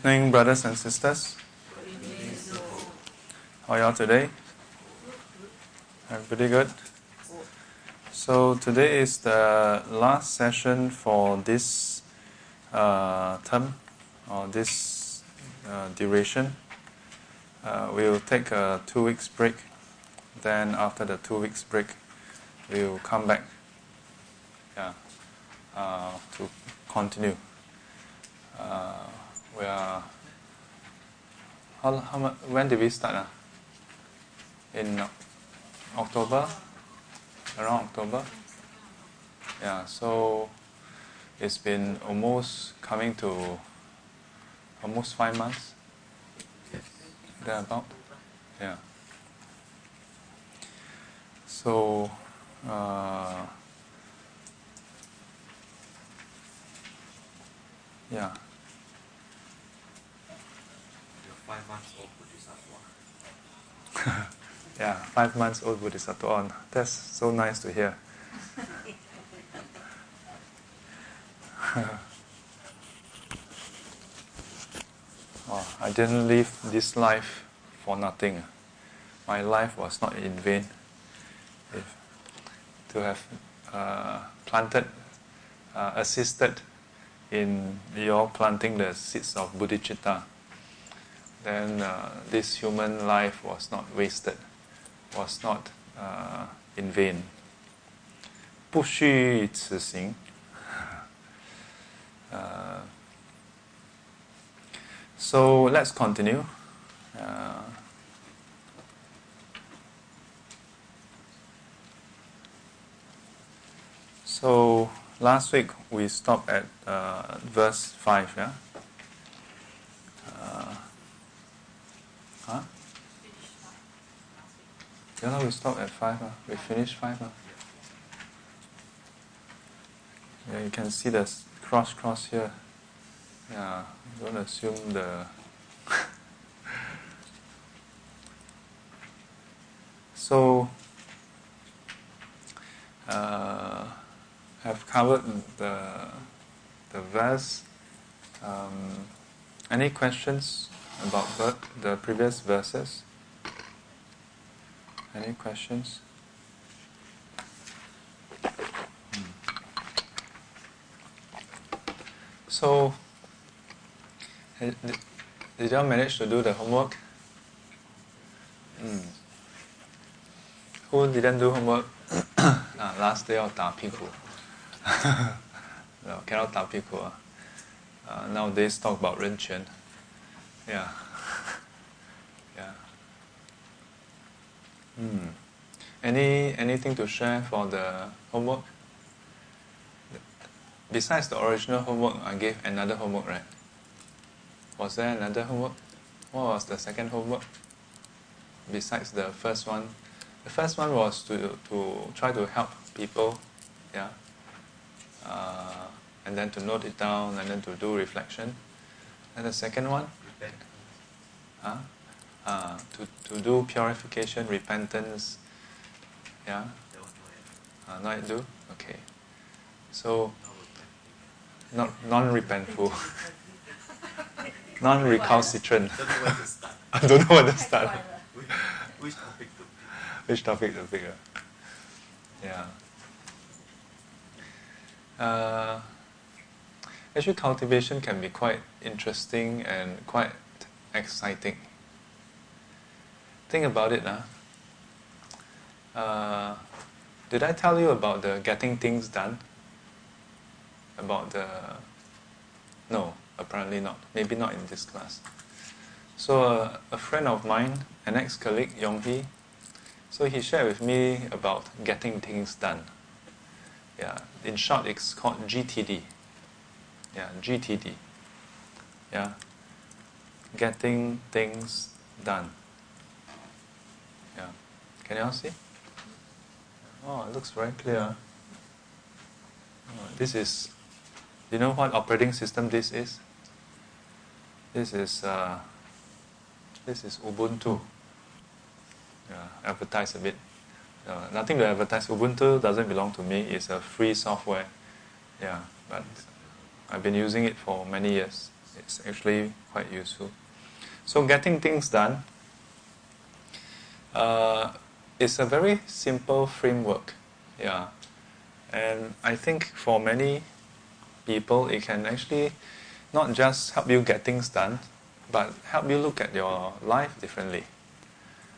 Evening, brothers and sisters. How are y'all today? Pretty good. So today is the last session for this uh, term or this uh, duration. Uh, we'll take a two weeks break. Then after the two weeks break, we'll come back. Yeah, uh, to continue. We are how, how much, when did we start? Uh? In October? Around October? Yeah, so it's been almost coming to almost five months. There about? Yeah. So, uh, yeah. Five months old Bodhisattva. yeah, five months old Bodhisattva. That's so nice to hear. oh, I didn't live this life for nothing. My life was not in vain. If to have uh, planted, uh, assisted in your planting the seeds of bodhicitta then uh, this human life was not wasted, was not uh, in vain. 不虚此行. Uh, so let's continue. Uh, so last week we stopped at uh, verse 5, yeah? uh, Huh? Yeah, we stopped at 5. Uh. We finish 5. Uh. Yeah, you can see the cross cross here. Yeah, don't assume the. so, uh, have covered the, the verse. Um, any questions about the previous verses? Any questions? Hmm. So, did, did you manage to do the homework? Mm. Who didn't do homework? ah, last day of 打屁股. no, cannot 打屁股. Uh, nowadays talk about 人权. Yeah. yeah. Hmm. Any anything to share for the homework? Besides the original homework, I gave another homework, right? Was there another homework? What was the second homework? Besides the first one, the first one was to to try to help people, yeah, uh, and then to note it down, and then to do reflection. And the second one, huh? Uh, to, to do purification, repentance. Yeah? Uh, not do? Okay. So, not non-repentful. non-recalcitrant. I don't know where to start. Which topic to pick? Which topic to pick? Yeah. Uh, actually, cultivation can be quite interesting and quite exciting. Think about it, huh? Uh, did I tell you about the getting things done? About the. No, apparently not. Maybe not in this class. So, uh, a friend of mine, an ex colleague, Yong Hee, so he shared with me about getting things done. Yeah, in short, it's called GTD. Yeah, GTD. Yeah, getting things done. Yeah. Can you all see? Oh, it looks very clear. Oh, this is, you know what operating system this is? This is, uh, this is Ubuntu. Yeah, advertise a bit. Uh, nothing to advertise. Ubuntu doesn't belong to me. It's a free software. Yeah, but I've been using it for many years. it's actually quite useful. So, getting things done uh, is a very simple framework. Yeah. And I think for many people, it can actually not just help you get things done, but help you look at your life differently.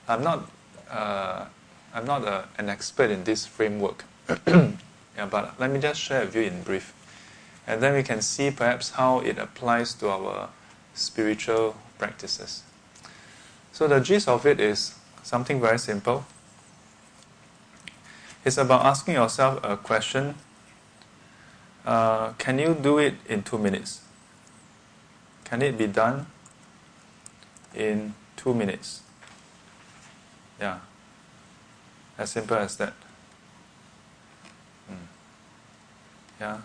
I'm not, uh, I'm not a, an expert in this framework, yeah, but let me just share with you in brief. And then we can see perhaps how it applies to our spiritual practices. So the gist of it is something very simple. It's about asking yourself a question uh, Can you do it in two minutes? Can it be done in two minutes? Yeah. As simple as that. Mm. Yeah.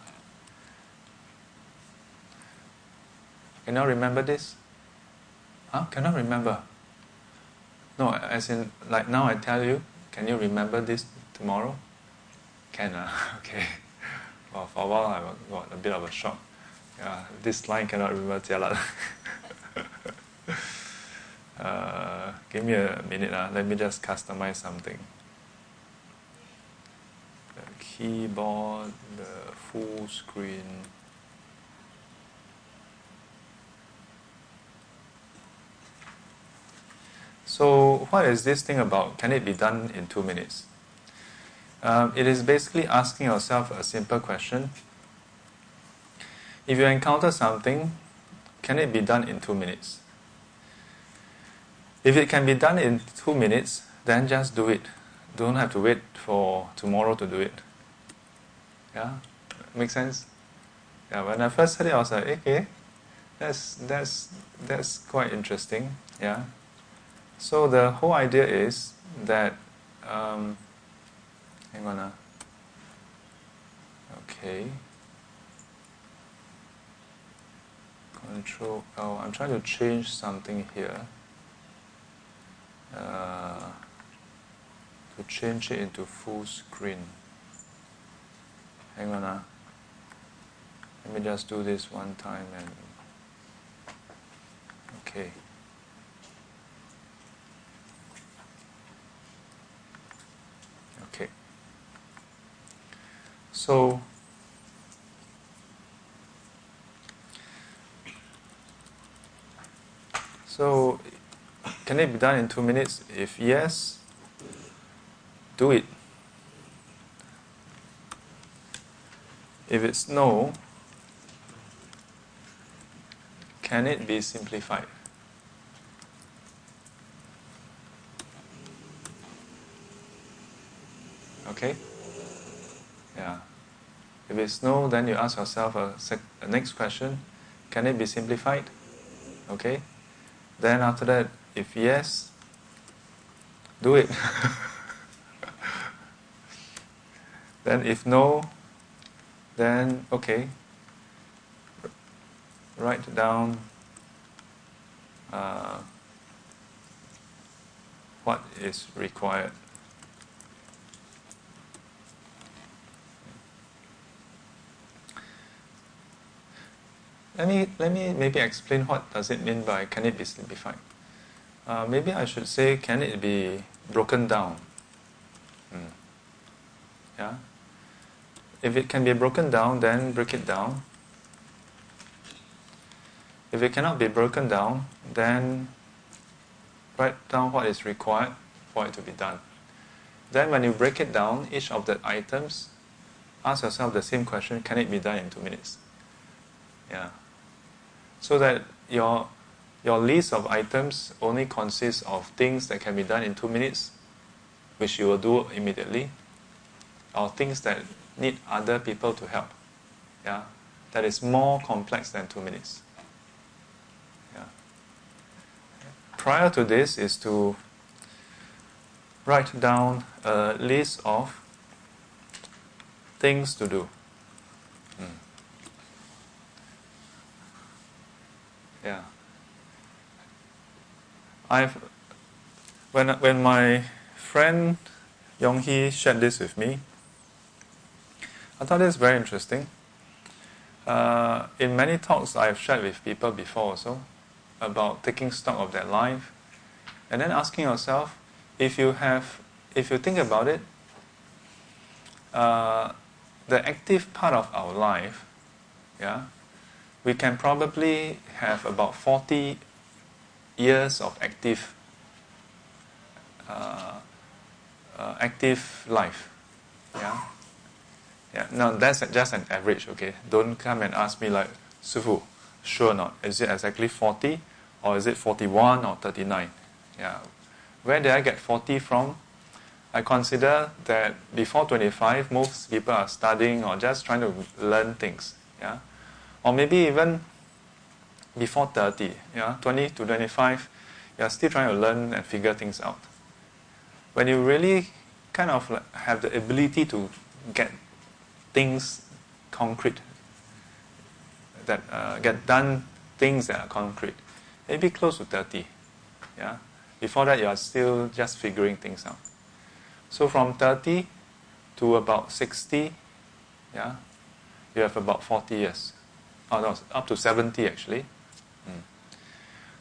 Can you remember this? Huh? Cannot remember. No, as in, like now I tell you, can you remember this tomorrow? Can, uh, okay. Well, for a while I got a bit of a shock. Yeah, this line cannot remember jialat. uh, give me a minute, uh, let me just customize something. The keyboard, the full screen. So, what is this thing about? Can it be done in two minutes? Um, it is basically asking yourself a simple question. If you encounter something, can it be done in two minutes? If it can be done in two minutes, then just do it. Don't have to wait for tomorrow to do it. Yeah, make sense. Yeah, when I first heard it, I was like, okay, that's that's that's quite interesting. Yeah, so the whole idea is that, um, hang on, uh, okay, Control L. I'm trying to change something here. Uh, to change it into full screen. Hang on, uh. let me just do this one time and okay. So, so can it be done in two minutes? If yes, do it. If it's no, can it be simplified? Okay? If it's no, then you ask yourself a, a next question can it be simplified? Okay? Then after that, if yes, do it. then if no, then okay, write down uh, what is required. Let me, let me maybe explain what does it mean by can it be simplified. Uh, maybe I should say can it be broken down? Hmm. Yeah? If it can be broken down, then break it down. If it cannot be broken down, then write down what is required for it to be done. Then when you break it down, each of the items, ask yourself the same question, can it be done in two minutes? Yeah so that your your list of items only consists of things that can be done in two minutes, which you will do immediately, or things that need other people to help. Yeah, that is more complex than two minutes. Yeah. Prior to this is to write down a list of things to do. Yeah. I've when when my friend Yong Hee shared this with me, I thought this very interesting. uh, in many talks I've shared with people before also about taking stock of their life and then asking yourself if you have, if you think about it, uh, the active part of our life, yeah, we can probably have about 40 years of active uh, uh, active life. Yeah. Yeah. Now that's just an average. Okay. Don't come and ask me like, Sifu, sure not? Is it exactly 40, or is it 41 or 39? Yeah. Where did I get 40 from? I consider that before 25, most people are studying or just trying to learn things. Yeah. Or maybe even before 30, yeah, 20 to 25, you're still trying to learn and figure things out. When you really kind of have the ability to get things concrete, that uh, get done things that are concrete, maybe close to 30. Yeah? Before that, you are still just figuring things out. So from 30 to about 60, yeah, you have about 40 years. Oh, no, up to 70 actually. Mm.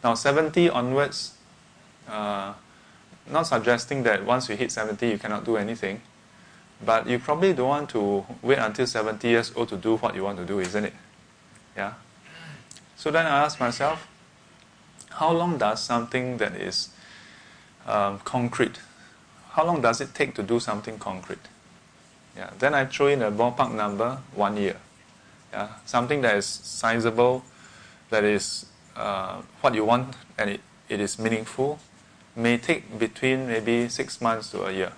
Now, 70 onwards, uh, not suggesting that once you hit 70 you cannot do anything, but you probably don't want to wait until 70 years old to do what you want to do, isn't it? Yeah? So then I ask myself, how long does something that is um, concrete, how long does it take to do something concrete? Yeah. Then I throw in a ballpark number, one year. Yeah? Something that is sizable, that is uh, what you want, and it, it is meaningful, may take between maybe six months to a year.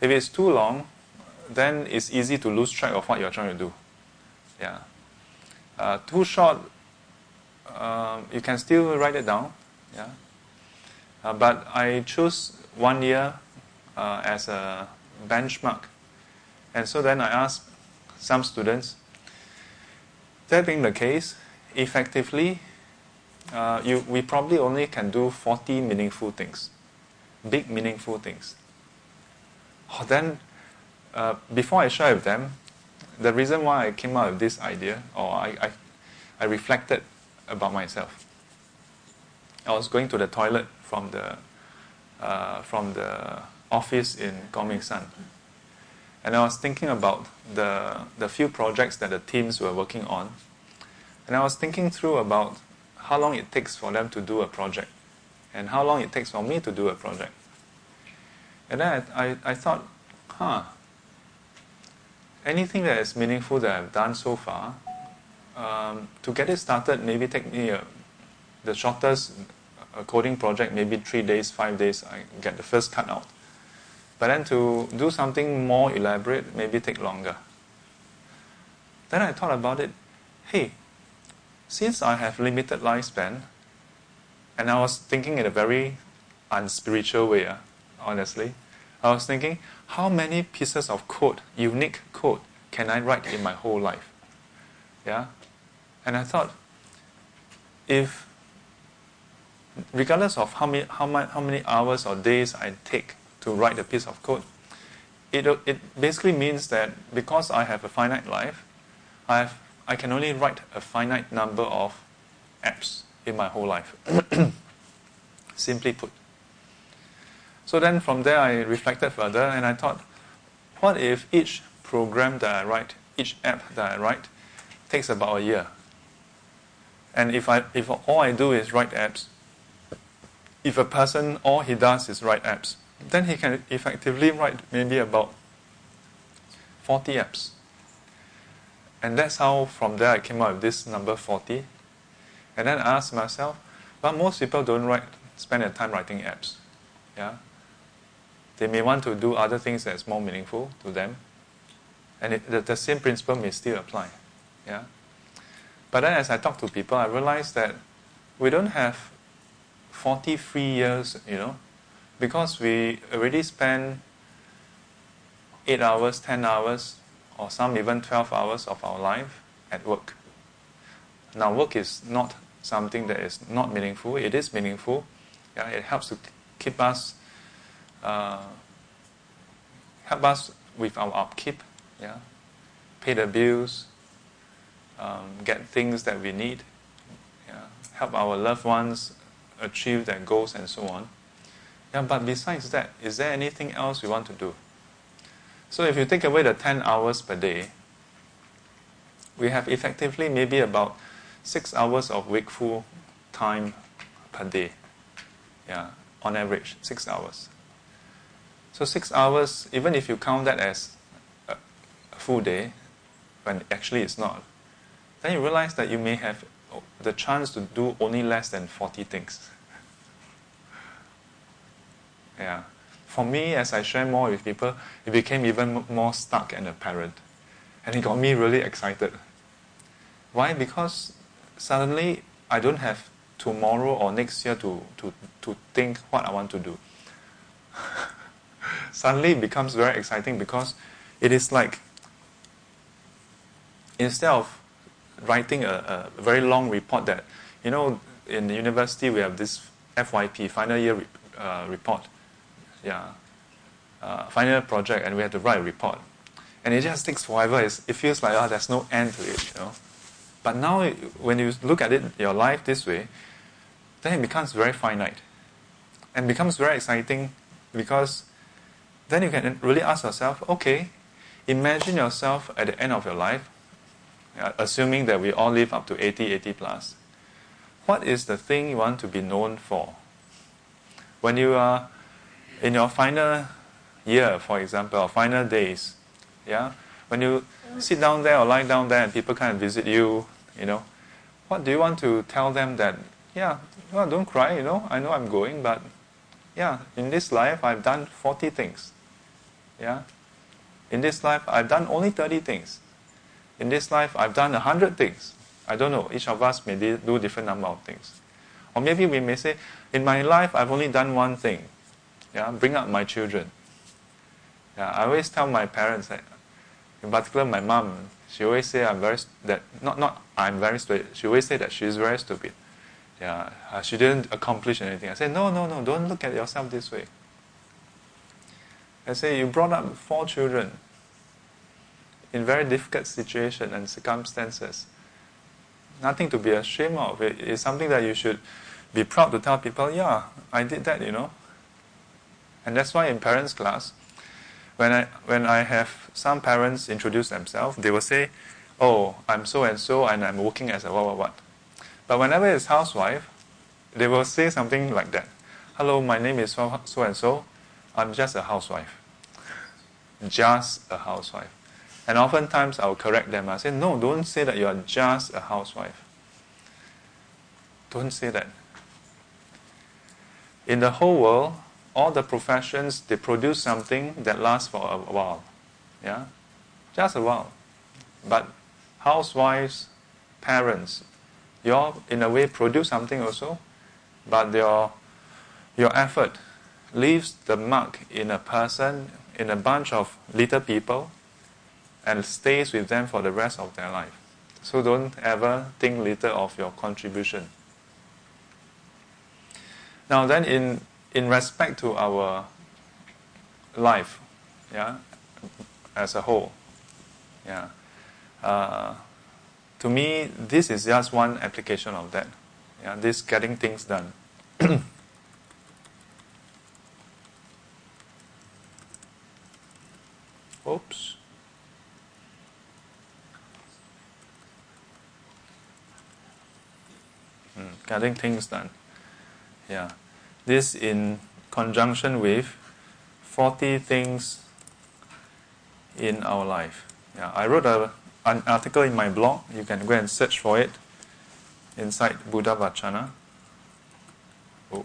If it's too long, then it's easy to lose track of what you're trying to do. Yeah. Uh, too short, um, you can still write it down. Yeah. Uh, but I choose one year uh, as a benchmark. And so then I asked some students, that being the case, effectively, uh, you, we probably only can do 40 meaningful things, big meaningful things. Oh, then, uh, before I share with them, the reason why I came up with this idea, or I, I, I reflected about myself. I was going to the toilet from the, uh, from the office in San, And I was thinking about the, the few projects that the teams were working on. And I was thinking through about how long it takes for them to do a project and how long it takes for me to do a project. And then I, I, I thought, huh, anything that is meaningful that I've done so far, um, to get it started, maybe take me a, the shortest a coding project, maybe three days, five days, I get the first cut out. But then to do something more elaborate, maybe take longer. Then I thought about it. Hey, since I have limited lifespan, and I was thinking in a very unspiritual way, uh, honestly, I was thinking, how many pieces of code, unique code, can I write in my whole life? Yeah? And I thought, if, regardless of how many, how, many, how many hours or days I take to write a piece of code, it, it basically means that because I have a finite life, I have I can only write a finite number of apps in my whole life. Simply put. So then from there I reflected further and I thought, what if each program that I write, each app that I write, takes about a year? And if I if all I do is write apps, if a person all he does is write apps, then he can effectively write maybe about 40 apps. And that's how from there I came up with this number 40. And then I asked myself, but most people don't write, spend their time writing apps. Yeah? They may want to do other things that's more meaningful to them. And it, the, the same principle may still apply. Yeah? But then as I talk to people, I realize that we don't have 40 free years, you know, because we already spend 8 hours, 10 hours or some even 12 hours of our life at work. Now, work is not something that is not meaningful. It is meaningful. Yeah, it helps to keep us, uh, help us with our upkeep. Yeah, pay the bills, um, get things that we need, yeah, help our loved ones achieve their goals, and so on. Yeah, but besides that, is there anything else we want to do? So if you take away the 10 hours per day, we have effectively maybe about six hours of wakeful time per day. Yeah, on average, six hours. So six hours, even if you count that as a full day, when actually it's not, then you realize that you may have the chance to do only less than 40 things. Yeah. For me, as I share more with people, it became even more stark and apparent. And it got me really excited. Why? Because suddenly I don't have tomorrow or next year to, to, to think what I want to do. suddenly it becomes very exciting because it is like instead of writing a, a very long report that, you know, in the university we have this FYP, final year uh, report. Yeah. Uh, final project, and we have to write a report. And it just takes forever. It's, it feels like, oh, there's no end to it, you know. But now, when you look at it, your life this way, then it becomes very finite. And becomes very exciting because then you can really ask yourself, okay, imagine yourself at the end of your life, assuming that we all live up to 80, 80 plus. What is the thing you want to be known for? When you are in your final year, for example, or final days, yeah, when you sit down there or lie down there and people come and visit you, you know, what do you want to tell them that, yeah, well, don't cry, you know, I know I'm going, but yeah, in this life I've done 40 things. Yeah? In this life I've done only 30 things. In this life I've done 100 things. I don't know, each of us may do different number of things. Or maybe we may say, in my life I've only done one thing. Yeah, bring up my children. Yeah, I always tell my parents that, in particular my mom, she always say I'm very that not not I'm very stupid. She always say that she's very stupid. Yeah, uh, she didn't accomplish anything. I say no no no, don't look at yourself this way. I say you brought up four children in very difficult situation and circumstances. Nothing to be ashamed of. It is something that you should be proud to tell people. Yeah, I did that. You know. And that's why in parents class, when I when I have some parents introduce themselves, they will say, "Oh, I'm so and so, and I'm working as a what what what." But whenever it's housewife, they will say something like that. "Hello, my name is so and so. I'm just a housewife. Just a housewife." And oftentimes I'll correct them. I say, "No, don't say that you are just a housewife. Don't say that." In the whole world, all the professions they produce something that lasts for a while. Yeah? Just a while. But housewives parents you all in a way produce something also but your your effort leaves the mark in a person in a bunch of little people and stays with them for the rest of their life. So don't ever think little of your contribution. Now then in in respect to our life, yeah, as a whole, yeah. Uh, to me, this is just one application of that. Yeah, this getting things done. Oops. Mm, getting things done. Yeah this in conjunction with 40 things in our life. Yeah, I wrote a, an article in my blog. You can go and search for it inside Buddha Vachana. Oh.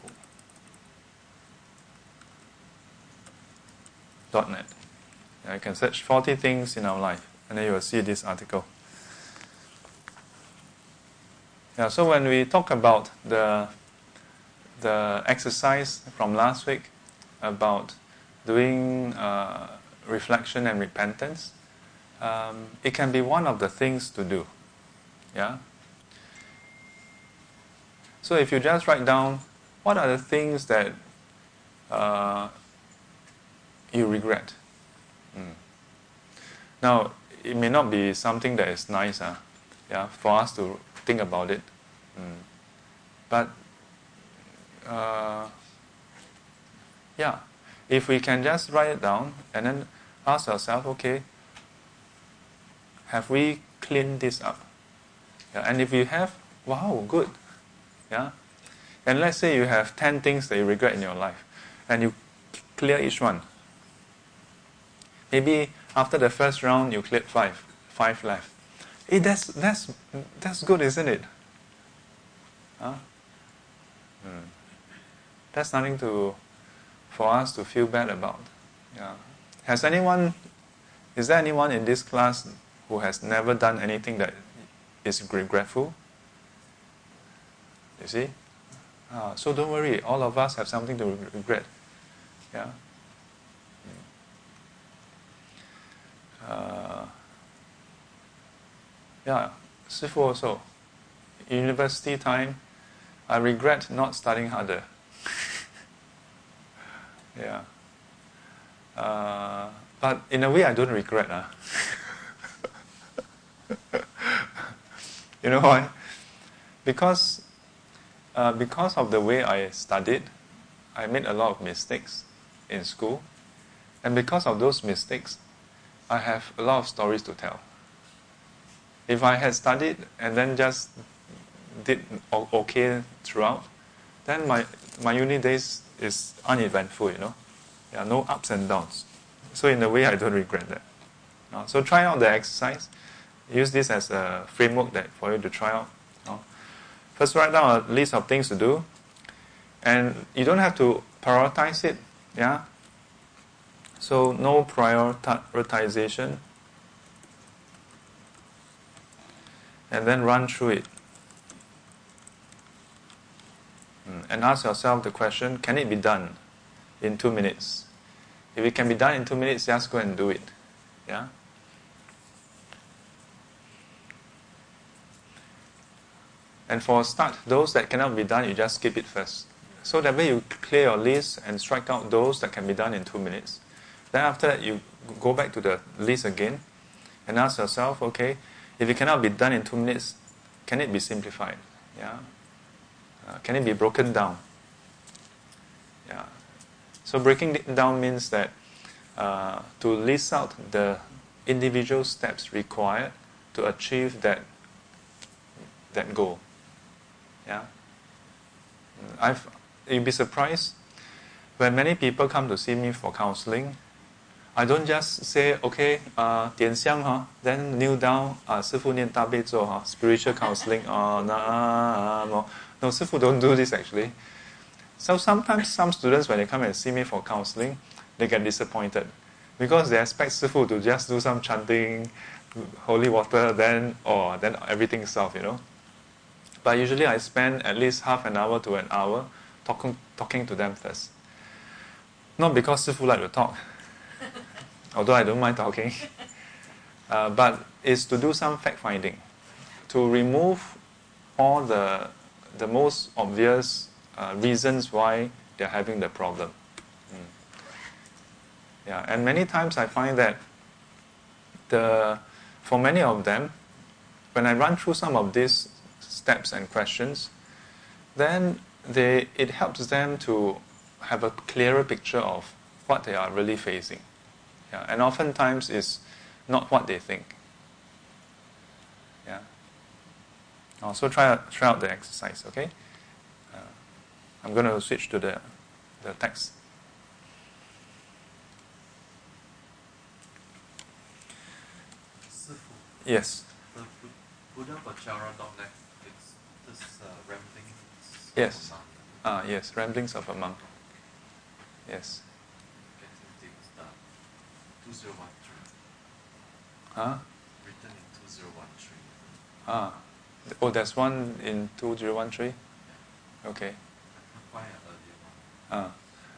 Net. Yeah, you can search 40 things in our life, and then you will see this article. Yeah, so when we talk about the the exercise from last week about doing uh, reflection and repentance, um, it can be one of the things to do. Yeah? So if you just write down what are the things that uh, you regret. Mm. Now, it may not be something that is nice. Huh? yeah, for us to think about it. Mm. But uh, yeah, if we can just write it down and then ask ourselves, okay, have we cleaned this up? Yeah, and if you have, wow, good. Yeah, and let's say you have ten things that you regret in your life, and you clear each one. Maybe after the first round you cleared five, five left. Hey, that's that's that's good, isn't it? Huh? Hmm. That's nothing to for us to feel bad about. Yeah. Has anyone is there anyone in this class who has never done anything that is regretful? You see? Uh, so don't worry, all of us have something to regret. Yeah. Uh, yeah, Sifu also. University time, I regret not studying harder. Yeah. Uh, but in a way, I don't regret. Uh. you know why? Because, uh, because of the way I studied, I made a lot of mistakes in school. And because of those mistakes, I have a lot of stories to tell. If I had studied and then just did okay throughout, then my, my uni days is uneventful, you know. Yeah, no ups and downs. So in a way, I don't regret that. Uh, so try out the exercise. Use this as a framework that for you to try out. Uh, first, write down a list of things to do, and you don't have to prioritize it. Yeah. So no prioritization, and then run through it. Hmm, Mm. and ask yourself the question can it be done in two minutes? If it can be done in two minutes, just go and do it. Yeah? And for a start, those that cannot be done, you just skip it first. So that way you clear your list and strike out those that can be done in two minutes. Then after that, you go back to the list again and ask yourself, okay, if it cannot be done in two minutes, can it be simplified? Yeah. Uh, can it be broken down? Yeah. So breaking it down means that uh, to list out the individual steps required to achieve that that goal. Yeah. I've you'd be surprised when many people come to see me for counseling. I don't just say, okay, uh, 点香 huh, then kneel down, uh, 师父念大悲咒 huh, spiritual counseling, uh, nah, no, no, 师父 don't do this actually. So sometimes some students, when they come and see me for counseling, they get disappointed because they expect Sifu to just do some chanting, holy water, then or then everything solved, you know. But usually I spend at least half an hour to an hour talking talking to them first. Not because Sifu like to talk, although I don't mind talking, uh, but it's to do some fact finding, to remove all the the most obvious uh, reasons why they're having the problem. Mm. Yeah, and many times I find that the for many of them, when I run through some of these steps and questions, then they it helps them to have a clearer picture of what they are really facing. Yeah, and oftentimes it's not what they think. Yeah. Also try try out the exercise, okay? I'm going to switch to the, the text. Yes. The Buddha it's this uh, ramblings. Yes. Ah, yes, ramblings of a monk. Yes. Getting things done. 2013. Huh? Written in 2013. Ah. Oh, there's one in 2013? Okay. Uh,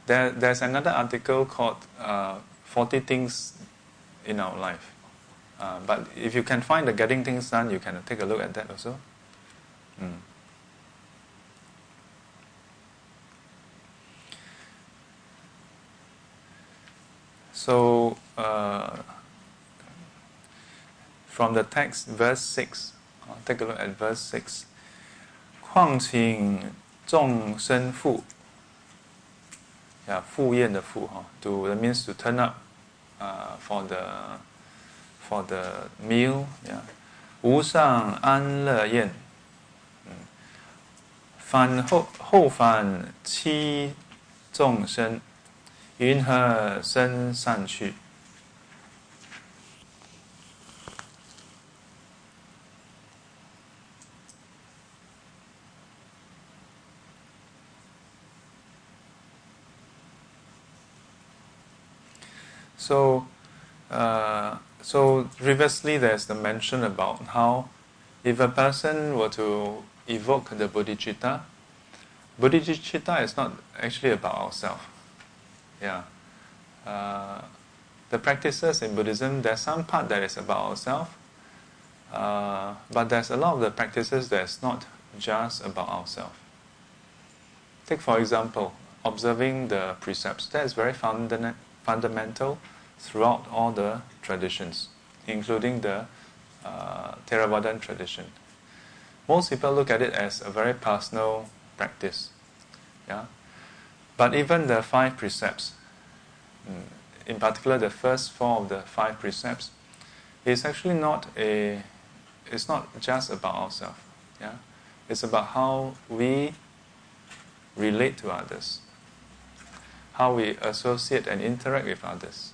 there, there's another article called uh, 40 Things in Our Life. Uh, but if you can find the Getting Things Done, you can take a look at that also. Mm. So, uh, from the text, verse 6, take a look at verse 6. 况请众生赴呀赴宴的赴哈 to that means to turn up uh, for the for the meal 呀无上安乐宴嗯，反后后返七众生云何生上去 So, uh, so previously there's the mention about how if a person were to evoke the bodhicitta, bodhicitta is not actually about ourselves. Yeah. Uh, the practices in Buddhism, there's some part that is about ourselves, uh, but there's a lot of the practices that's not just about ourselves. Take for example, observing the precepts. That is very funda- fundamental throughout all the traditions, including the uh, Theravadan tradition. Most people look at it as a very personal practice. Yeah? But even the five precepts, mm, in particular the first four of the five precepts, is actually not a it's not just about ourselves. Yeah? It's about how we relate to others, how we associate and interact with others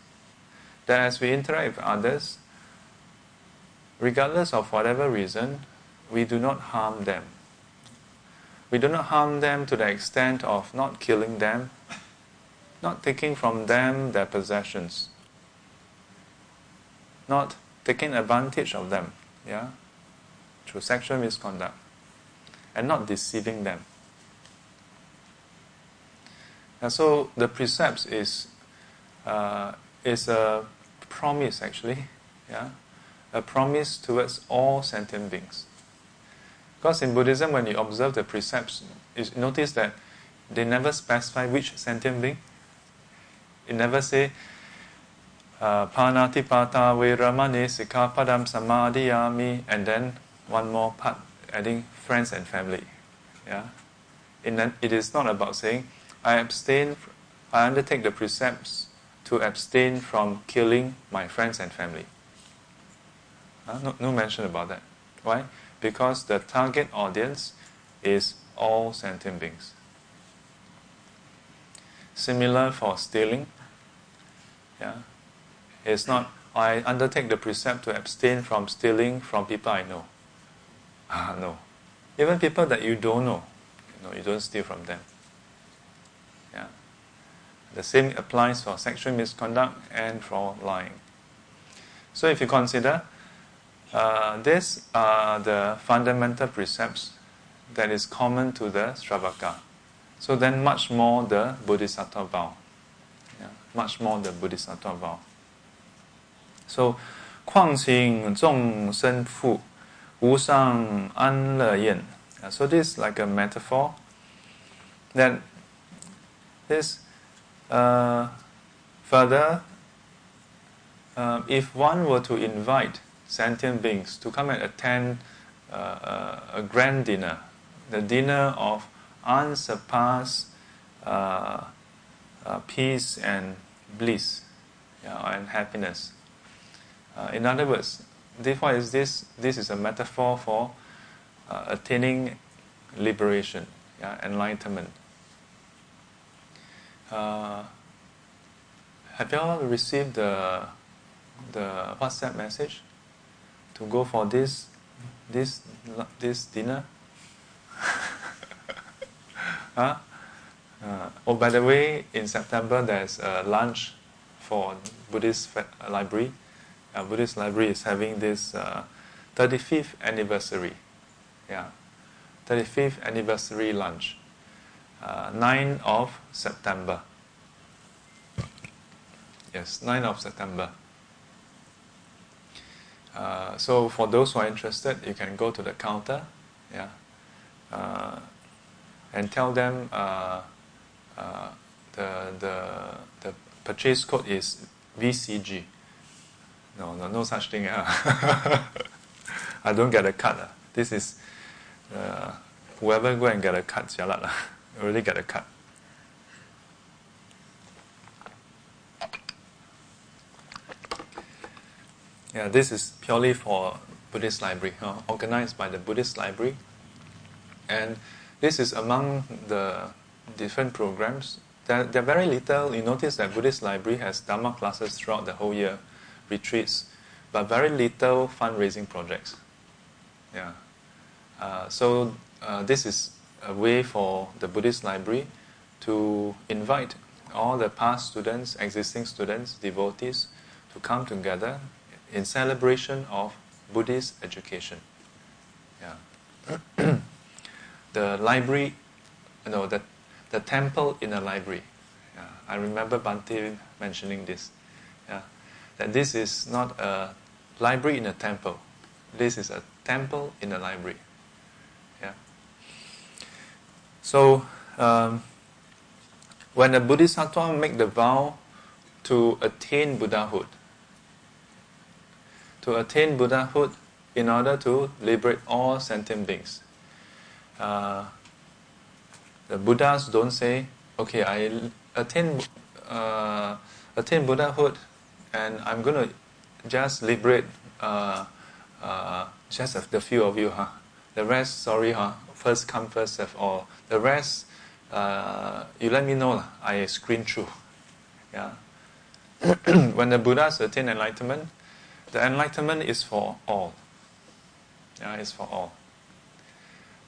that as we interact with others, regardless of whatever reason, we do not harm them. We do not harm them to the extent of not killing them, not taking from them their possessions, not taking advantage of them, yeah, through sexual misconduct, and not deceiving them. And so the precepts is uh, is a promise actually, yeah, a promise towards all sentient beings. Because in Buddhism, when you observe the precepts, you notice that they never specify which sentient being. It never say, uh, Panatipata Veramani Sikkhapadam Samadiyami, and then one more part adding friends and family. Yeah, it is not about saying, I abstain, I undertake the precepts to abstain from killing my friends and family. Uh, no, no mention about that. Why? Because the target audience is all sentient beings. Similar for stealing. Yeah, it's not. I undertake the precept to abstain from stealing from people I know. Ah, no. Even people that you don't know, you know, you don't steal from them. The same applies for sexual misconduct and for lying. So, if you consider, uh, these are the fundamental precepts that is common to the Sravaka. So, then much more the Bodhisattva vow. Yeah, much more the Bodhisattva vow. So, 况请众生赴，无上安乐宴。So this is like a metaphor that this uh, further, uh, if one were to invite sentient beings to come and attend uh, a grand dinner, the dinner of unsurpassed uh, uh, peace and bliss yeah, and happiness. in other words, therefore, is this this is a metaphor for attaining liberation, yeah, enlightenment. Uh, have you all received the the WhatsApp message to go for this this this dinner? huh? Uh, oh, by the way, in September there's a lunch for Buddhist library. Uh, Buddhist library is having this uh, 35th anniversary. Yeah, 35th anniversary lunch uh, 9 of September. Yes, 9 of September. Uh, so for those who are interested, you can go to the counter, yeah, uh, and tell them uh, uh the the the purchase code is VCG. No, no, no such thing. I don't get a cut. This is uh, whoever go and get a cut, jialat Already get a cut. Yeah, this is purely for Buddhist library, organized by the Buddhist library. And this is among the different programs. They're, they're very little. You notice that Buddhist library has Dharma classes throughout the whole year, retreats, but very little fundraising projects. Yeah. Uh, so uh, this is a way for the Buddhist library to invite all the past students, existing students, devotees to come together in celebration of Buddhist education. Yeah. the library, you know, the, the temple in a library. Yeah. I remember Bhante mentioning this. Yeah. That this is not a library in a temple. This is a temple in a library. Yeah. So um, when a bodhisattva make the vow to attain Buddhahood, to attain Buddhahood in order to liberate all sentient beings. Uh, the Buddhas don't say, okay, I attain, uh, attain Buddhahood and I'm going to just liberate uh, uh, just the few of you. Huh? The rest, sorry, huh? First come, first serve all. The rest, uh, you let me know, I screen through. Yeah. when the Buddhas attain enlightenment, the enlightenment is for all. Yeah, it's for all.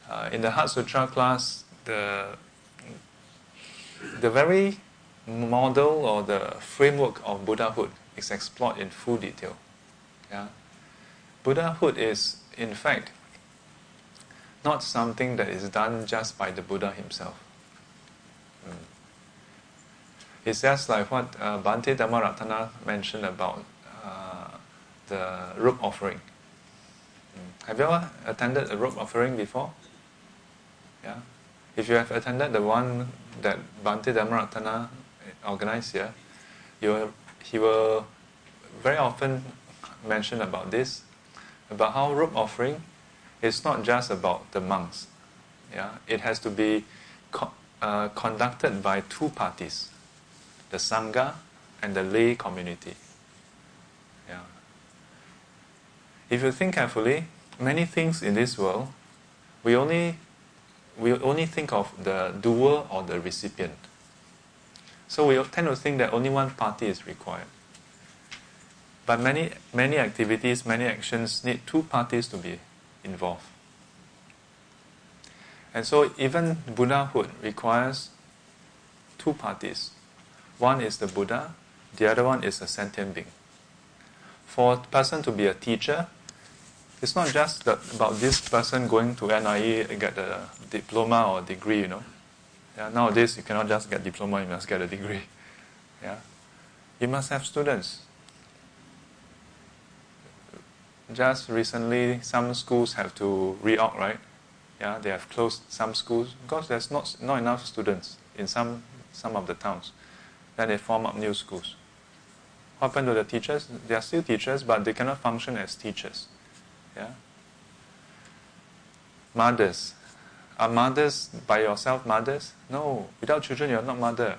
Uh, in the Heart Sutra class, the the very model or the framework of Buddhahood is explored in full detail. Yeah? Buddhahood is, in fact, not something that is done just by the Buddha himself. Mm. It's just like what uh, Bhante Dhammaratana mentioned about the robe offering. Mm. Have you ever attended a robe offering before? Yeah. If you have attended the one that Bhante Dhammaratana organized here, you will, he will very often mention about this, about how robe offering is not just about the monks. Yeah, it has to be co- uh, conducted by two parties, the sangha and the lay community. Yeah. If you think carefully, many things in this world, we only we only think of the doer or the recipient. So we tend to think that only one party is required. But many many activities, many actions need two parties to be involved. And so even Buddhahood requires two parties. One is the Buddha, the other one is a sentient being. For a person to be a teacher, it's not just that about this person going to NIE and get a diploma or degree, you know. Yeah, nowadays you cannot just get diploma, you must get a degree. Yeah. You must have students. Just recently some schools have to reorg, right? Yeah, they have closed some schools because there's not not enough students in some some of the towns. Then they form up new schools. What happened to the teachers? They are still teachers, but they cannot function as teachers. Yeah? Mothers. Are mothers by yourself mothers? No. Without children, you're not mother.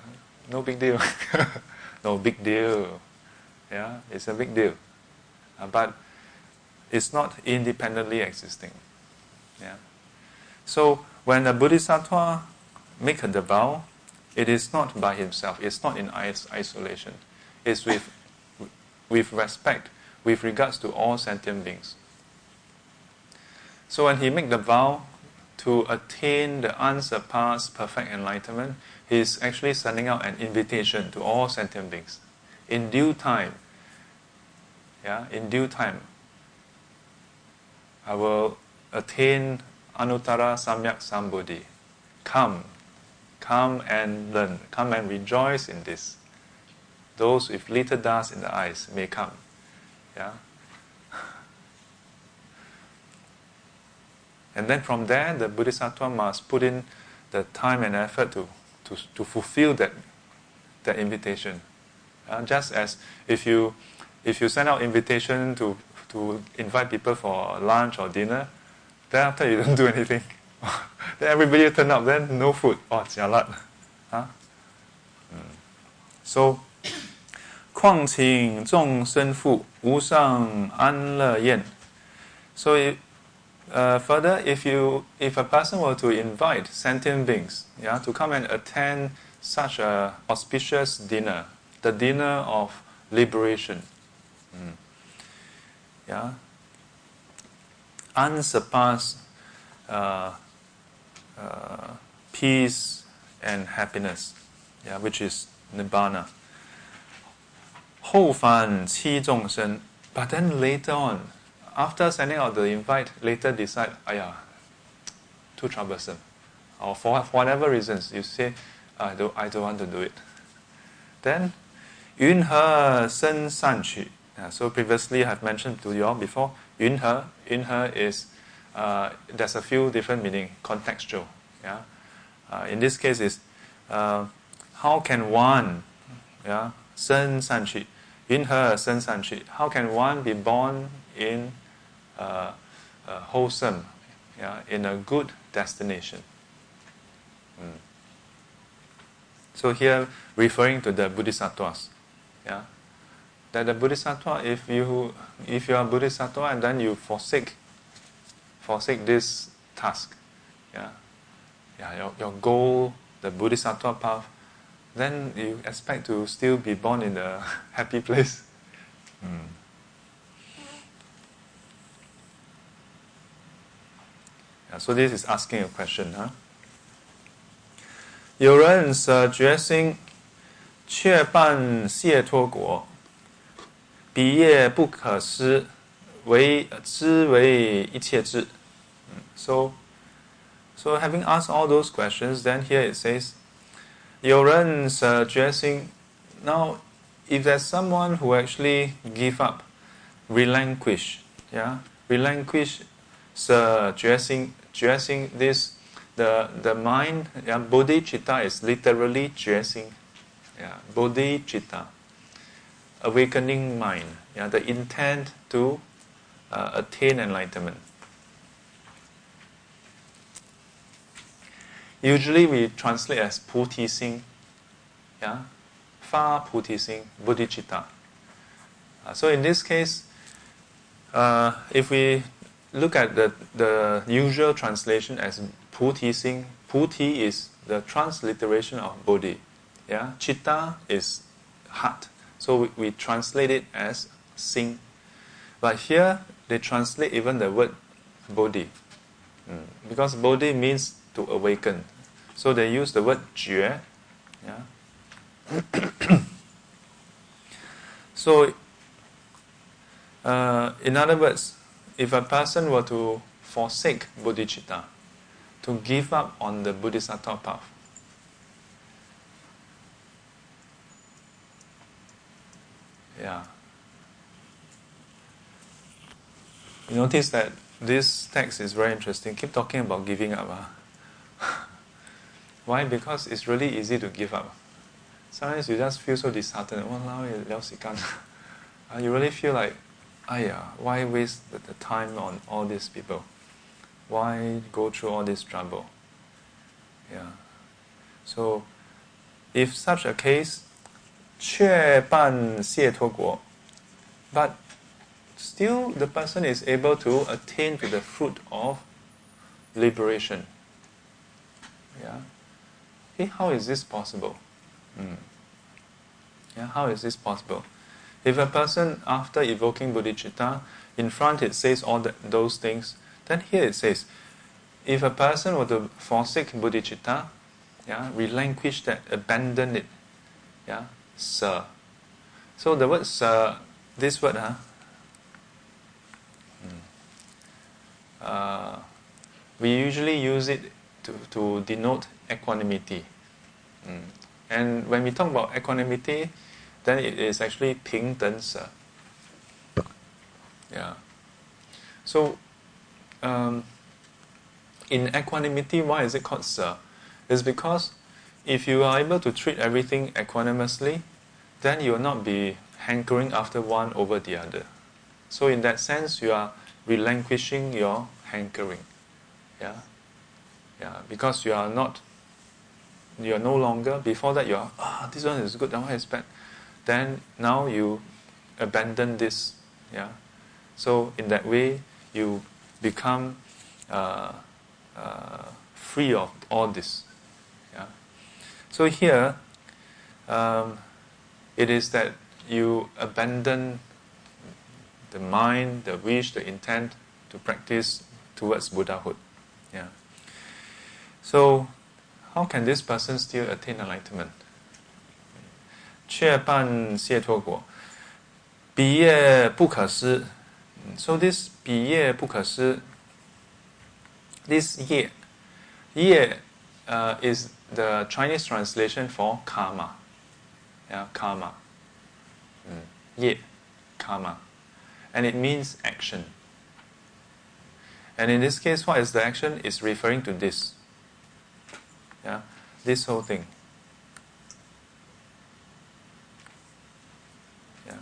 No big deal. no big deal. Yeah, it's a big deal. Uh, but it's not independently existing. Yeah. So when a bodhisattva make the vow, it is not by himself. It's not in isolation. It's with with respect, with regards to all sentient beings. So when he make the vow to attain the unsurpassed perfect enlightenment, he is actually sending out an invitation to all sentient beings. In due time, yeah, in due time, I will attain Anuttara Samyak Sambodhi. Come, come and learn, come and rejoice in this. Those with little dust in the eyes may come. Yeah? And then from there, the Bodhisattva must put in the time and effort to, to, to fulfill that, that invitation. Uh, just as if you, if you send out invitation to, to invite people for lunch or dinner. Then after you don't do anything. then everybody turn up, then no food. Oh, jialat. Huh? Mm. So, 况请众生赴无上安乐宴. So, uh, further, if you if a person were to invite sentient beings, yeah, to come and attend such a auspicious dinner, the dinner of liberation. Mm yeah, unsurpassed uh, uh, peace and happiness, yeah, which is nibbana. 后返七众生, but then later on, after sending out the invite, later decide, ayah, too troublesome. Or for, for whatever reasons, you say, I don't, I don't want to do it. Then, 云何生善趣? Yeah, so previously I've mentioned to you all before, in her is, uh, there's a few different meaning, contextual. Yeah? Uh, in this case is, uh, how can one, yeah, sen san qi, yunhe sen san chi. how can one be born in a wholesome, yeah, in a good destination? Mm. So here, referring to the bodhisattvas, yeah, that the bodhisattva, if you if you are bodhisattva and then you forsake forsake this task, yeah, yeah, your, your goal, the bodhisattva path, then you expect to still be born in a happy place. Mm. Yeah, so this is asking a question, huh? 有人舍觉心，却办解脱果。彼业不可思，为知为一切智。So, so having asked all those questions, then here it says, 有人舍决心. Now, if there's someone who actually give up, relinquish, yeah, relinquish 舍决心 dressing this the the mind yeah, bodhicitta is literally dressing yeah bodhicitta awakening mind yeah the intent to uh, attain enlightenment usually we translate as puti sing yeah fa puti sing bodhicitta uh, so in this case uh, if we look at the, the usual translation as puti sing. Puti is the transliteration of bodhi. Yeah, chitta is heart. So we, we translate it as sing. But here they translate even the word bodhi. Mm. Because bodhi means to awaken. So they use the word jue. Yeah. so, uh, in other words, if a person were to forsake bodhicitta, to give up on the bodhisattva path, yeah. You notice that this text is very interesting. Keep talking about giving up. Huh? Ah. Why? Because it's really easy to give up. Sometimes you just feel so disheartened. Eh, ah, you really feel like why waste the time on all these people? Why go through all this trouble? Yeah. So, if such a case, 却办解脱国, but still the person is able to attain to the fruit of liberation. Yeah. Hey, how is this possible? Mm. Yeah, how is this possible? If a person, after evoking bodhicitta, in front it says all the, those things, then here it says, if a person were to forsake bodhicitta, yeah, relinquish that, abandon it, yeah, sir. So the word sir, this word, huh? Hmm. Uh, we usually use it to, to denote equanimity. Mm. And when we talk about equanimity, then it is actually 平等者. Yeah. So, um, in equanimity, why is it called Sir? It's because if you are able to treat everything equanimously, then you will not be hankering after one over the other. So, in that sense, you are relinquishing your hankering. Yeah, yeah, because you are not, you are no longer. Before that, you are ah, this one is good, that one is bad. Then now you abandon this. Yeah, so in that way, you become uh, uh, free of all this. Yeah. So here, um, it is that you abandon the mind, the wish, the intent to practice towards Buddhahood. Yeah. So, how can this person still attain enlightenment? 却办解脱果，彼业不可思。So this 彼业不可思 this ye, ye uh, is the Chinese translation for karma. Yeah, karma. Mm. Ye, karma. And it means action. And in this case, what is the action? Is referring to this. Yeah, this whole thing. Yeah.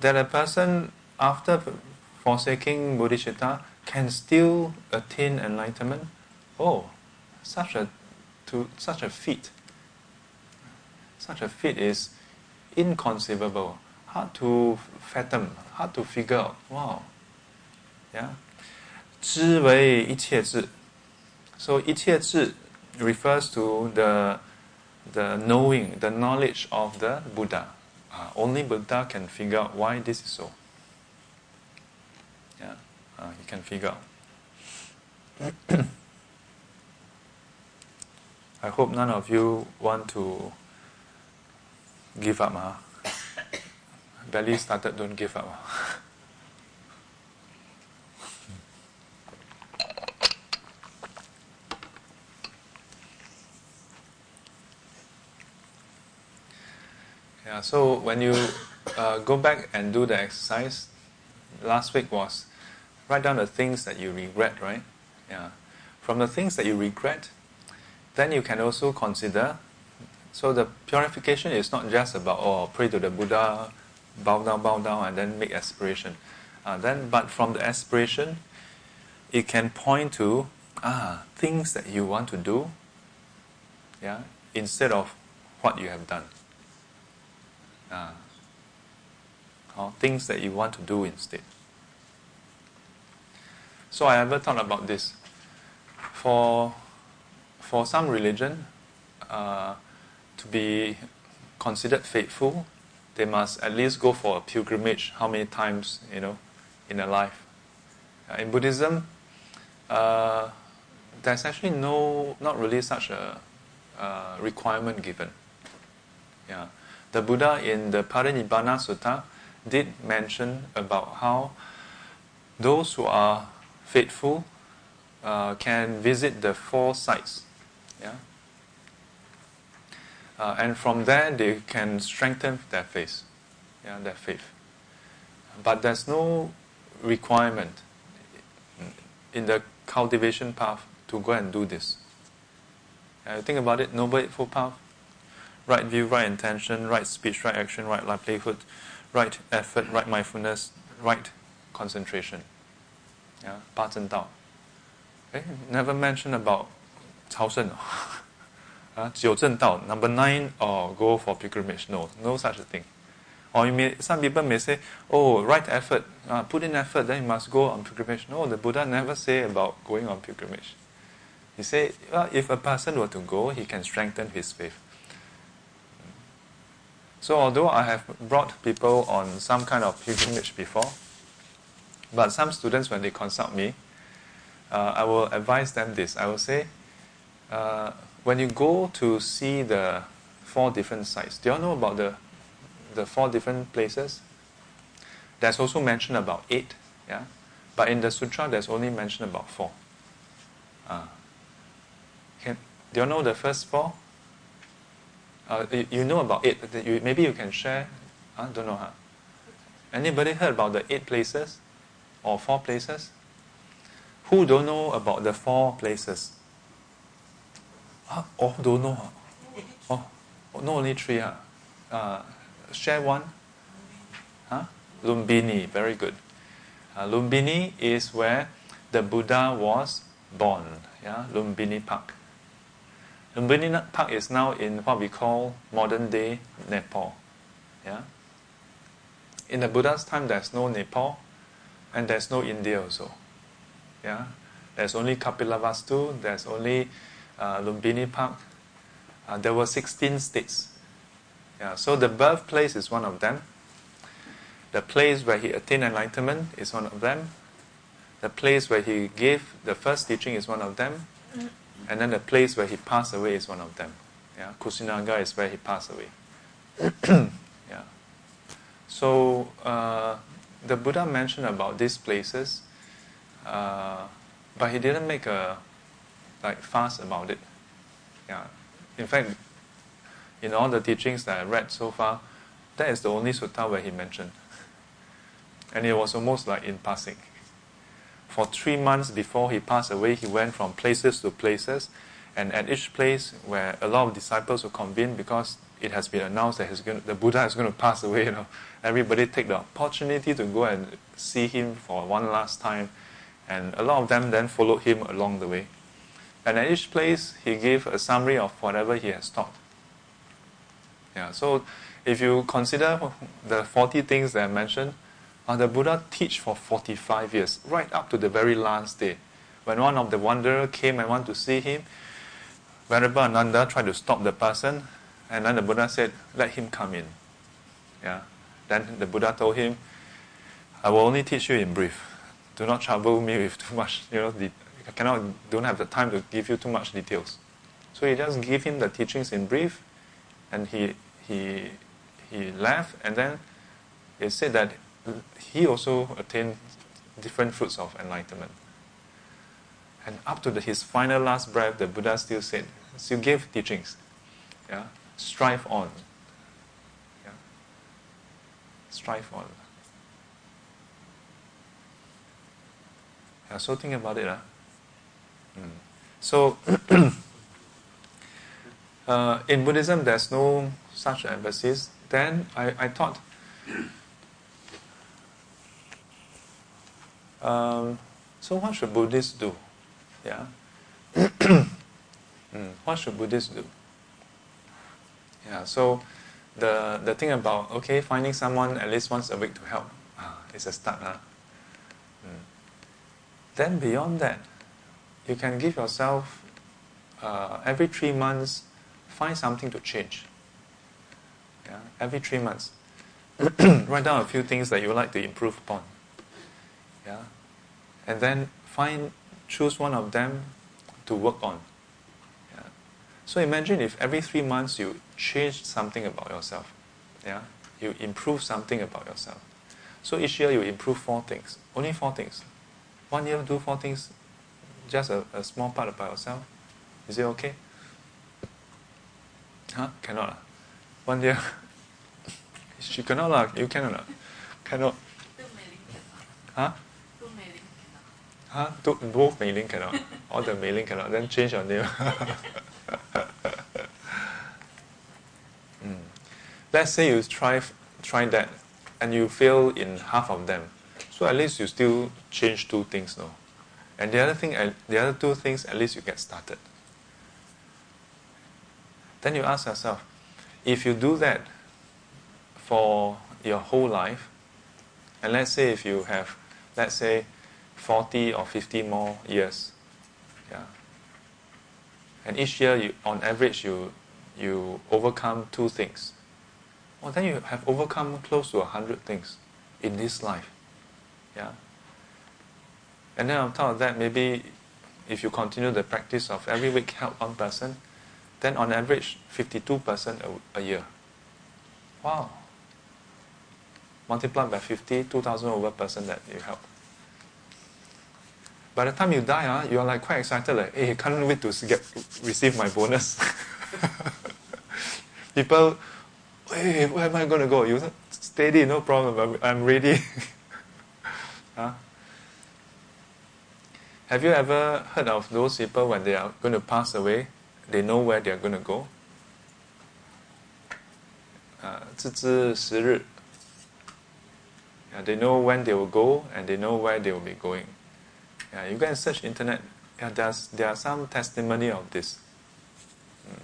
That a person, after forsaking bodhicitta, can still attain enlightenment. Oh, such a to such a feat Such a feat is inconceivable, hard to fathom, hard to figure out. Wow. Yeah. 知为一切智. So 一切智 refers to the the knowing, the knowledge of the Buddha. Uh, only Buddha can figure out why this is so. Yeah uh, you can figure out. I hope none of you want to give up. Huh? Barely started, don't give up. yeah, so when you uh, go back and do the exercise, last week was write down the things that you regret, right? Yeah. From the things that you regret, then you can also consider. So the purification is not just about oh pray to the Buddha, bow down, bow down, and then make aspiration. Uh, then, but from the aspiration, it can point to ah things that you want to do. Yeah, instead of what you have done. Uh, or things that you want to do instead. So I ever thought about this. For for some religion, uh, to be considered faithful, they must at least go for a pilgrimage. How many times, you know, in their life? Uh, in Buddhism, uh, there's actually no, not really such a uh, requirement given. Yeah, the Buddha in the Parinibbana Sutta did mention about how those who are faithful uh, can visit the four sites. Yeah? Uh, and from there they can strengthen their faith, yeah, their faith. But there's no requirement in the cultivation path to go and do this. Uh, think about it, Noble Eightfold Path. Right view, right intention, right speech, right action, right livelihood, right effort, right mindfulness, right concentration. Yeah, 八正道. Eh, never mention about 朝圣. uh, 九正道, number nine, or go for pilgrimage. No, no such a thing. Or you may, some people may say, oh, right effort, uh, put in effort, then you must go on pilgrimage. No, the Buddha never say about going on pilgrimage. He said, well, if a person were to go, he can strengthen his faith. So although I have brought people on some kind of pilgrimage before, but some students, when they consult me, uh, I will advise them this. I will say, uh, when you go to see the four different sites, do you all know about the the four different places? There's also mention about eight, yeah. But in the sutra, there's only mention about four. Uh, can do you all know the first four? Uh, you, you, know about eight. You, maybe you can share. I don't know. Huh? Anybody heard about the eight places? or four places? Who don't know about the four places? Huh? Oh, don't know. Oh, oh no, only three. Huh? Uh, share one. Huh? Lumbini, very good. Uh, Lumbini is where the Buddha was born. Yeah, Lumbini Park. Lumbini Park is now in what we call modern day Nepal. Yeah. In the Buddha's time, there's no Nepal, and there's no India also. Yeah. There's only Kapilavastu. There's only uh, Lumbini Park. Uh, there were 16 states. Yeah. So the birthplace is one of them. The place where he attained enlightenment is one of them. The place where he gave the first teaching is one of them. And then the place where he passed away is one of them. Yeah, Kushinagar is where he passed away. yeah. So uh, the Buddha mentioned about these places, uh, but he didn't make a like fast about it. Yeah. In fact, in all the teachings that I read so far, that is the only sutta where he mentioned. And it was almost like in passing. For three months before he passed away, he went from places to places, and at each place where a lot of disciples were convened because it has been announced that going, the Buddha is going to pass away, you know, everybody take the opportunity to go and see him for one last time, and a lot of them then followed him along the way. And at each place, he gave a summary of whatever he has taught. Yeah, so if you consider the 40 things that I mentioned, uh, the Buddha teach for 45 years, right up to the very last day. When one of the wanderer came and wanted to see him, Venerable Ananda tried to stop the person, and then the Buddha said, let him come in. Yeah. Then the Buddha told him, I will only teach you in brief. Do not trouble me with too much, you know, de- I cannot, don't have the time to give you too much details. So he just gave him the teachings in brief, and he, he, he left, and then it said that he also attained different fruits of enlightenment. And up to the, his final last breath, the Buddha still said, still gave teachings. Yeah? Strive on. Yeah? Strive on. Yeah, so think about it. Huh? Mm. So, uh, in Buddhism, there's no such emphasis. Then I, I thought Um, so what should Buddhists do? Yeah. mm, what should Buddhists do? Yeah. So the the thing about okay finding someone at least once a week to help ah, is a start. Huh? Mm. Then beyond that, you can give yourself uh, every three months find something to change. Yeah. Every three months, write down a few things that you would like to improve upon. Yeah? And then find, choose one of them to work on. Yeah? So imagine if every three months you change something about yourself. Yeah? You improve something about yourself. So each year you improve four things. Only four things. One year do four things, just a, a small part about yourself. Is it okay? Huh? Cannot. Uh. One year. she cannot. Uh. You cannot. Mailing cannot. Huh? Huh? Do, both mailing cannot. All the mailing cannot. Then change your name. mm. Let's say you try try that and you fail in half of them. So at least you still change two things, no? And the other thing, the other two things, at least you get started. Then you ask yourself, if you do that for your whole life, and let's say if you have, let's say 40 or 50 more years. Yeah. And each year, you, on average, you, you overcome two things. Well, then you have overcome close to 100 things in this life. Yeah. And then on top of that, maybe if you continue the practice of every week help one person, then on average, 52 person a, a year. Wow. Multiplied by 50, 2,000 over person that you help by the time you die, uh, you're like quite excited, like, hey, can't wait to get receive my bonus. People, hey, where am I going to go? You steady, no problem, I'm ready. huh? Have you ever heard of those people when they are going to pass away, they know where they are going to go? Uh, yeah, they know when they will go and they know where they will be going. Yeah, you can search internet. yeah, there's, there are some testimony of this. Mm.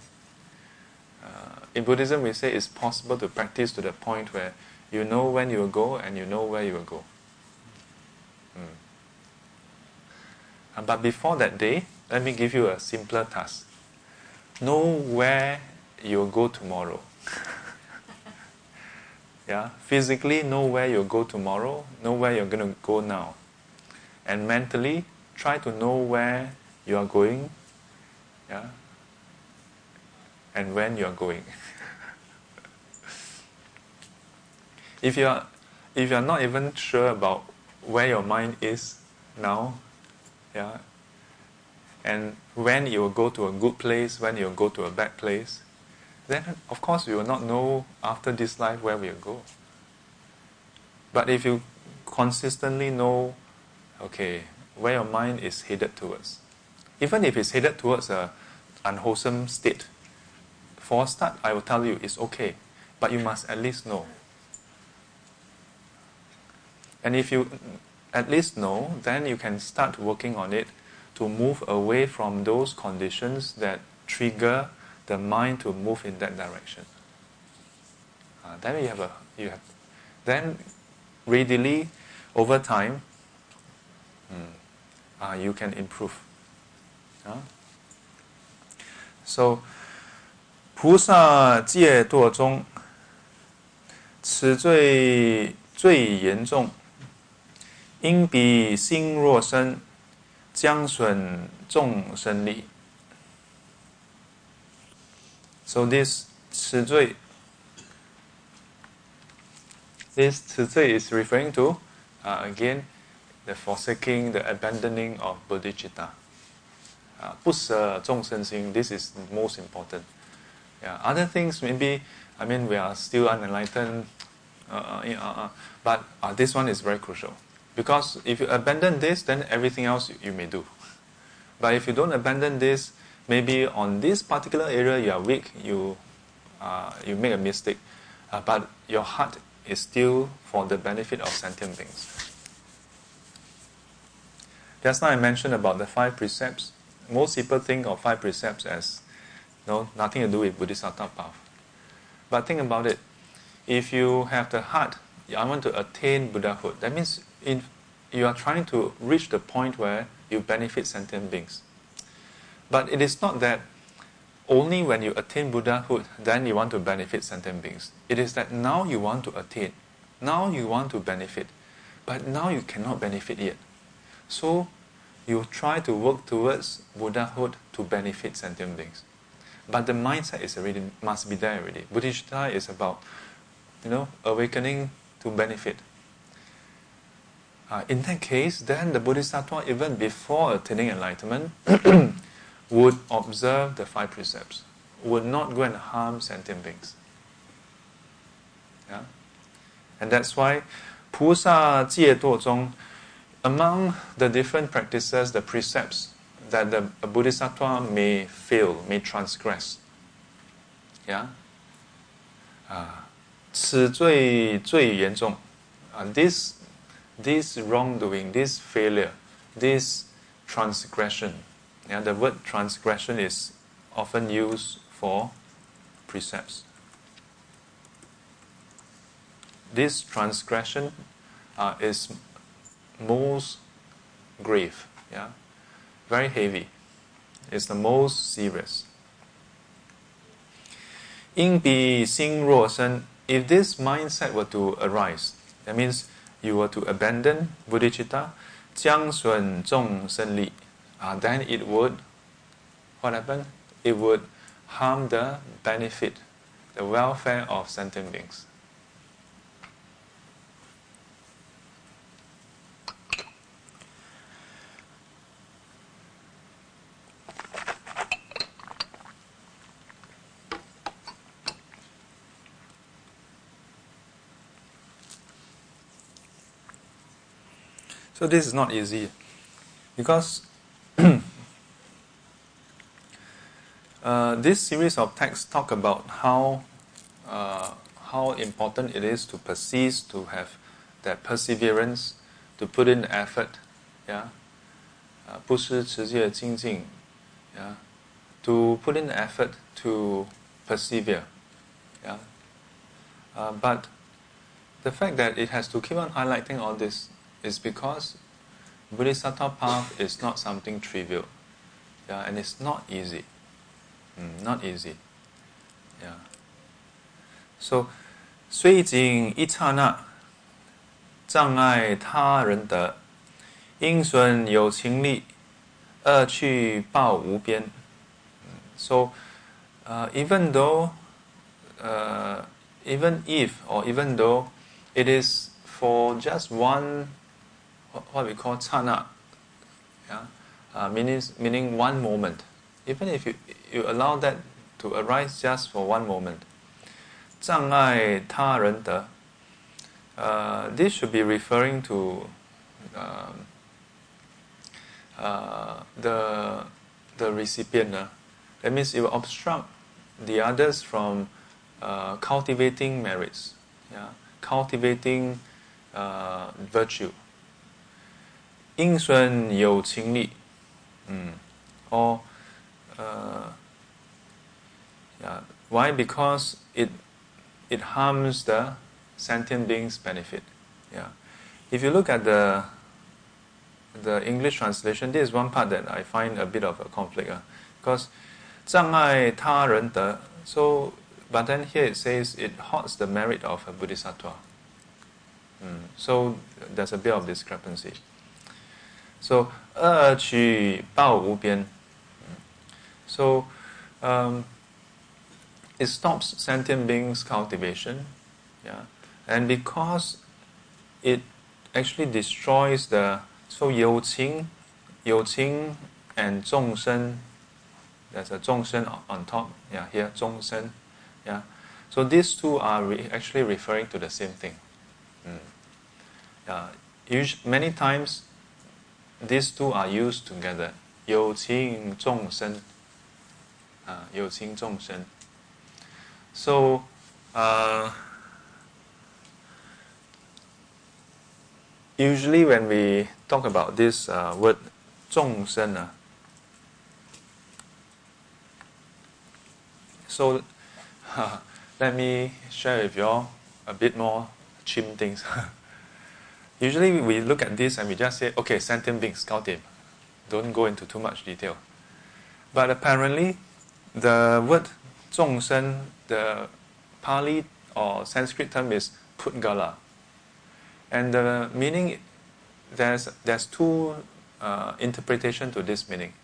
Uh, in Buddhism, we say it's possible to practice to the point where you know when you will go and you know where you will go. Mm. Uh, but before that day, let me give you a simpler task. Know where you will go tomorrow. yeah, physically know where you'll go tomorrow, know where you're going to go now. And mentally, try to know where you are going, yeah, and when you are going. if you are if you are not even sure about where your mind is now, yeah, and when you will go to a good place, when you will go to a bad place, then of course we will not know after this life where we will go. But if you consistently know, okay, where your mind is headed towards, even if it's headed towards a unwholesome state, for a start, I will tell you it's okay, but you must at least know. And if you at least know, then you can start working on it to move away from those conditions that trigger the mind to move in that direction. Uh, then you have a you have then readily over time mm, uh, you can improve. Uh? So 菩萨戒堕中，此罪最严重， 因彼心若生，将损众生利。So this 词缀 is referring to uh, again the forsaking, the abandoning of bodhicitta. Uh, this is most important. Yeah, other things maybe I mean we are still unenlightened, uh, uh, uh but this one is very crucial. Because if you abandon this, then everything else you, you may do. But if you don't abandon this, maybe on this particular area you are weak, you, uh, you make a mistake, uh, but your heart is still for the benefit of sentient beings. Just now I mentioned about the five precepts. Most people think of five precepts as no, nothing to do with Bodhisattva path. But think about it. If you have the heart, I want to attain Buddhahood, that means in, you are trying to reach the point where you benefit sentient beings. But it is not that only when you attain Buddhahood, then you want to benefit sentient beings. It is that now you want to attain, now you want to benefit, but now you cannot benefit yet. So you try to work towards Buddhahood to benefit sentient beings. But the mindset is already must be there already. Bodhicitta is about, you know, awakening to benefit. Uh, in that case, then the Bodhisattva, even before attaining enlightenment, would observe the five precepts, would not go and harm sentient beings. Yeah? And that's why 菩萨戒堕中, among the different practices, the precepts that the Bodhisattva may fail, may transgress. Yeah? Uh, 此罪最严重. Uh, this, this wrongdoing, this failure, this transgression, yeah, the word transgression is often used for precepts. This transgression uh, is most grave, yeah, very heavy. It's the most serious. 因彼心若生, if this mindset were to arise, that means you were to abandon bodhicitta, 将损众生力 uh, then it would, what happen? It would harm the benefit, the welfare of sentient beings. So this is not easy because uh, this series of texts talk about how uh, how important it is to persist, to have that perseverance, to put in effort, yeah, uh, 不失持戒精进, yeah, to put in the effort to persevere. Yeah. Uh, but the fact that it has to keep on highlighting all this is because Bodhisattva path is not something trivial. Yeah, and it's not easy. Mm, not easy. Yeah. So, 虽仅一刹那，障碍他人得，因损有情力，恶趣报无边。So, uh, even though, uh, even if, or even though it is for just one, what we call chana, yeah, uh, meaning, meaning one moment. Even if you, you allow that to arise just for one moment, 障碍他人得, uh, this should be referring to um, uh, the, the recipient. Uh, that means it will obstruct the others from uh, cultivating merits, yeah, cultivating uh, virtue. 因损有情力, mm. or uh, yeah, why? Because it it harms the sentient being's benefit. Yeah, if you look at the the English translation, this is one part that I find a bit of a conflict. Uh, because 障碍他人得, so but then here it says it halts the merit of a bodhisattva. Mm, so there's a bit of discrepancy. So 恶取报无边. So um, it stops sentient beings cultivation, yeah, and because it actually destroys the so 有情, 有情 and 众生 there's a 众生 on top, yeah, here 众生, yeah. So these two are re- actually referring to the same thing. Mm. Yeah, usually, many times these two are used together. 有情众生, uh, 有情众生. So, uh, usually when we talk about this uh, word 众生, uh, so uh, let me share with you all a bit more chim things. Usually we look at this and we just say, okay, sentient beings, Gaudim. Don't go into too much detail. But apparently, the word 众生, the Pali or Sanskrit term is Pudgala. And the meaning, there's, there's two uh, interpretation to this meaning.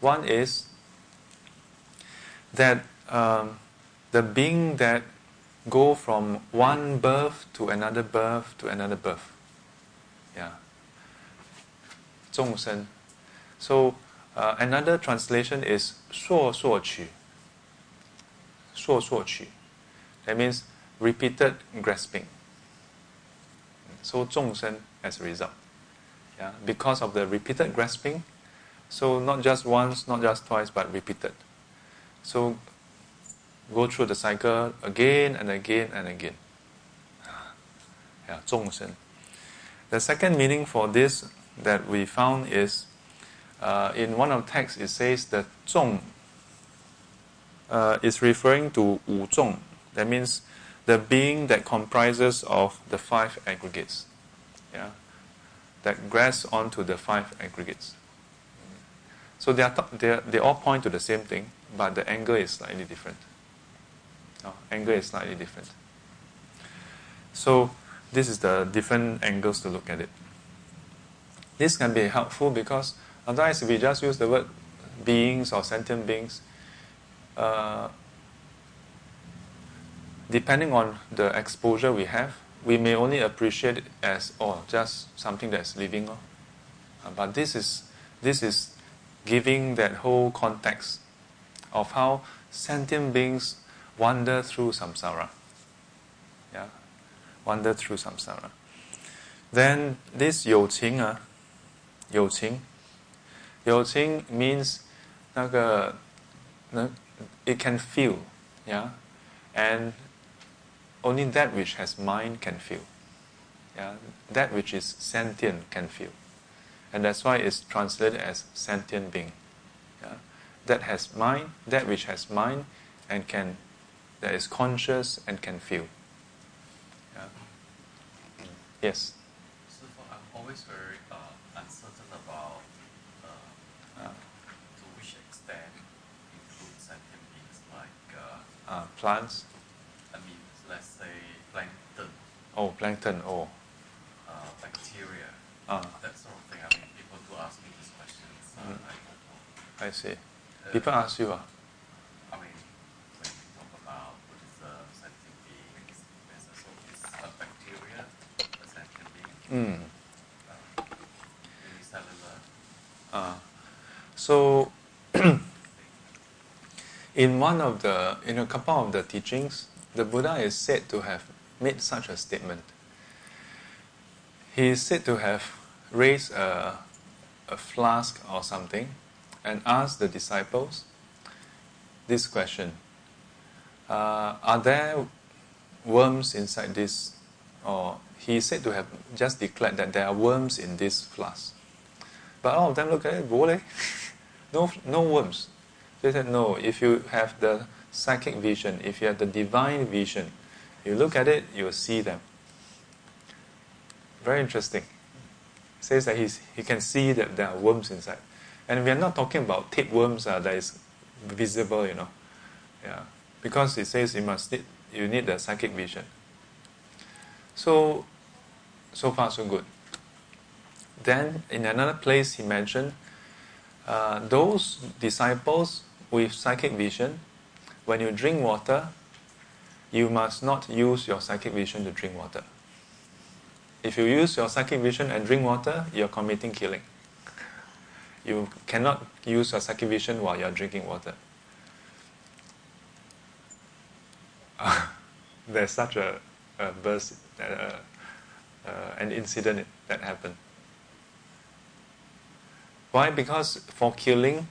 One is that um, the being that go from one birth to another birth to another birth. 众生. So uh, another translation is 数数取.数数取. That means repeated grasping. So 众生 as a result. Yeah, because of the repeated grasping, so not just once, not just twice, but repeated. So go through the cycle again and again and again. Yeah, 众生. The second meaning for this that we found is uh, in one of the texts it says that zhong uh, is referring to wu zhong. That means the being that comprises of the five aggregates. Yeah, that grasps onto the five aggregates. So they, are th- they, are, they all point to the same thing, but the angle is slightly different. Oh, angle is slightly different. So this is the different angles to look at it. This can be helpful because otherwise, if we just use the word beings or sentient beings, uh, depending on the exposure we have, we may only appreciate it as oh just something that's living. Uh, but this is this is giving that whole context of how sentient beings wander through samsara. Yeah, wander through samsara. Then this 有情有情。有情 means 那个，那 it can feel, yeah, and only that which has mind can feel, yeah, that which is sentient can feel, and that's why it's translated as sentient being, yeah, that has mind, that which has mind, and can, that is conscious and can feel. Yeah. Yes. So I've always heard plants? I mean, let's say plankton, Oh, plankton, oh. uh, bacteria, Uh, that sort of thing. I mean, people do ask me these questions. Uh, Mm. I. I see. Uh, People ask you, ah? I mean, when we talk about Buddhism, sentient beings, there's also is a bacteria, a sentient being, Mm. uh, unicellular. Uh, so, in one of the, in a couple of the teachings, the Buddha is said to have made such a statement. He is said to have raised a, a flask or something and asked the disciples this question uh, Are there worms inside this? Or he is said to have just declared that there are worms in this flask. But all of them look at it, boleh. no, no worms. They said, no, if you have the psychic vision, if you have the divine vision, you look at it, you will see them. Very interesting. Says that he's, he can see that there are worms inside. And we are not talking about tapeworms uh, that is visible, you know. Yeah. Because it says you must need, you need the psychic vision. So, so far so good. Then, in another place, he mentioned uh, those disciples with psychic vision, when you drink water, you must not use your psychic vision to drink water. If you use your psychic vision and drink water, you're committing killing. You cannot use your psychic vision while you're drinking water. there's such a, a burst, uh, uh, an incident that happened. Why? Because for killing,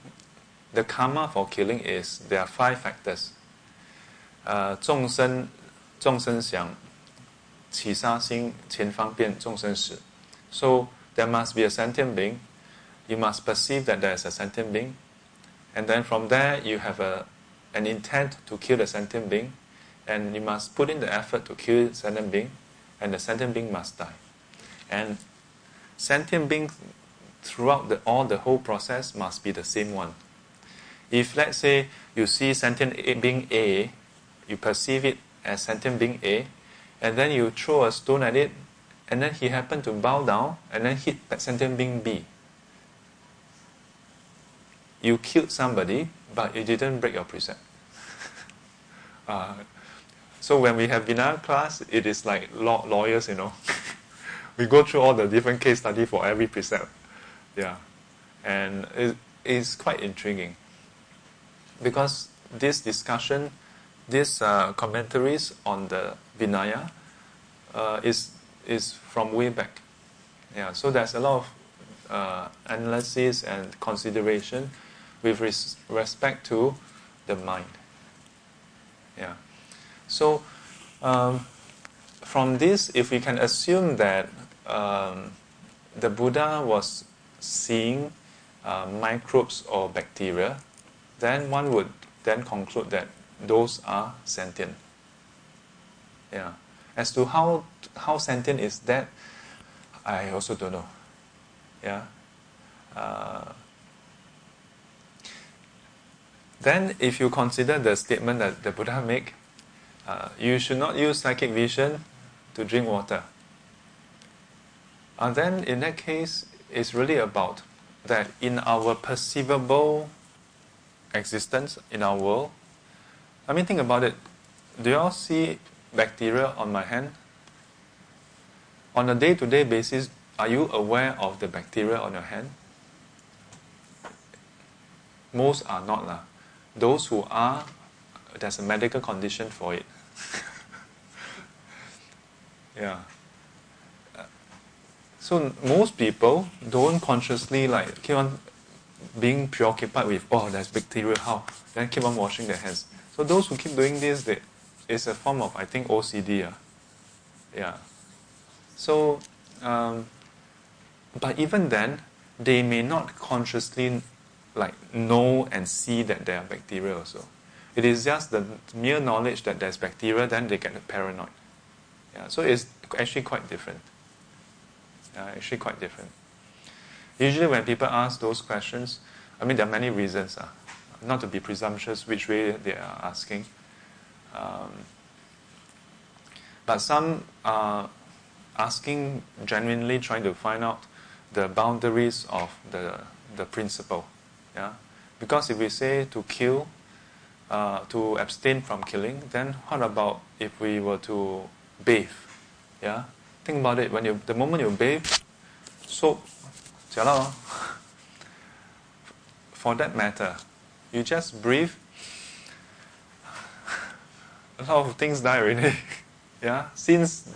the karma for killing is there are five factors. Uh, 众生众生想，起杀心，前方便众生死. So there must be a sentient being. You must perceive that there is a sentient being, and then from there you have a an intent to kill the sentient being, and you must put in the effort to kill the sentient being, and the sentient being must die. And sentient beings throughout the, all the whole process must be the same one. If let's say you see sentient being A, you perceive it as sentient being A, and then you throw a stone at it, and then he happened to bow down and then hit that sentient being B. You killed somebody, but you didn't break your precept. uh, so when we have Vinaya class, it is like law, lawyers, you know. we go through all the different case study for every precept. Yeah. And it is quite intriguing. Because this discussion, these uh, commentaries on the Vinaya uh, is, is from way back. Yeah, so there's a lot of uh, analysis and consideration with res- respect to the mind. Yeah. So, um, from this, if we can assume that um, the Buddha was seeing uh, microbes or bacteria, then one would then conclude that those are sentient. Yeah. As to how how sentient is that, I also don't know. Yeah. Uh, then, if you consider the statement that the Buddha make, uh, you should not use psychic vision to drink water. And then, in that case, it's really about that in our perceivable existence in our world. I mean, think about it. Do you all see bacteria on my hand? On a day to day basis, are you aware of the bacteria on your hand? Most are not. Lah. Those who are, there's a medical condition for it. yeah. Uh, So most people don't consciously like keep on being preoccupied with oh there's bacteria how then keep on washing their hands. So those who keep doing this, they, it's a form of I think OCD. Uh. Yeah. So, um, but even then, they may not consciously like know and see that there are bacteria also. It is just the mere knowledge that there's bacteria, then they get paranoid. Yeah, so it's actually quite different. Yeah, actually quite different. Usually, when people ask those questions, I mean, there are many reasons. Uh, not to be presumptuous, which way they are asking. Um, but some are asking genuinely, trying to find out the boundaries of the the principle. Yeah, because if we say to kill, uh, to abstain from killing, then what about if we were to bathe? Yeah, think about it. When you the moment you bathe, soap, For that matter, you just breathe. A lot of things die already. yeah, since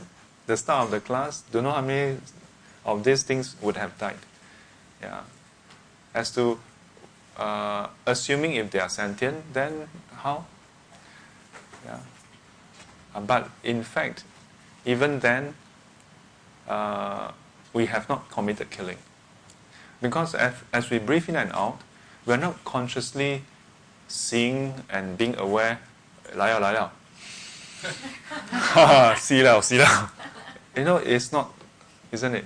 the start of the class, don't know how many of these things would have died. Yeah, as to uh, assuming if they are sentient, then how? Yeah. Uh, but in fact, even then, uh, we have not committed killing. Because as, as we breathe in and out, we're not consciously seeing and being aware, la. See lao, see lao. You know, it's not, isn't it?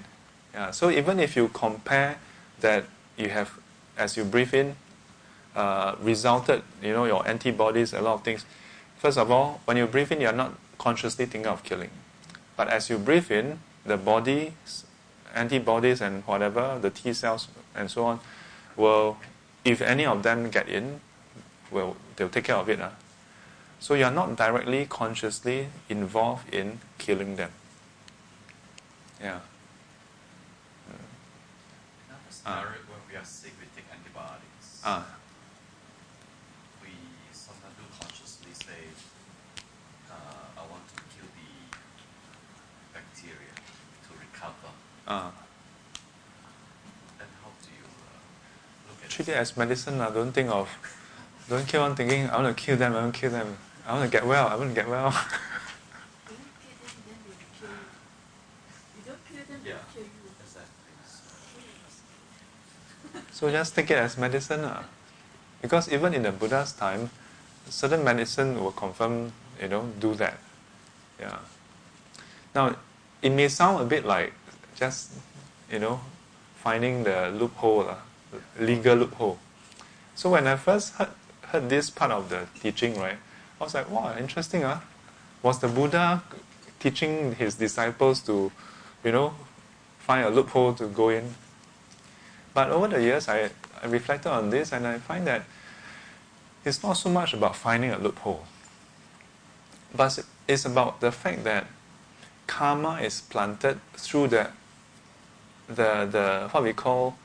Yeah. So even if you compare that you have, as you breathe in, uh, resulted, you know, your antibodies, a lot of things. First of all, when you breathe in, you're not consciously thinking of killing. But as you breathe in, the body's antibodies and whatever, the T cells and so on, will, if any of them get in, will they'll take care of it. Huh? So you're not directly, consciously involved in killing them. Yeah. Another scenario when we are sick, we take antibiotics. Ah. We sometimes do consciously say, uh, I want to kill the bacteria to recover. Ah. Then how do you uh, look at Treat it? as medicine. lah. Don't think of, don't keep on thinking, I want to kill them, I want to kill them. I want to get well, I want to get well. You don't kill them, then they will kill you. You don't kill them, they Yeah. will kill you. Exactly. So just take it as medicine. lah. Because even in the Buddha's time, certain medicine will confirm, you know, do that. Yeah. Now, it may sound a bit like just, you know, finding the loophole, legal loophole. So when I first heard, heard this part of the teaching, right, I was like, wow, interesting, huh? Was the Buddha teaching his disciples to, you know, find a loophole to go in? But over the years, I, I reflected on this and I find that it's not so much about finding a loophole, but it's about the fact that karma is planted through the, the, the what we call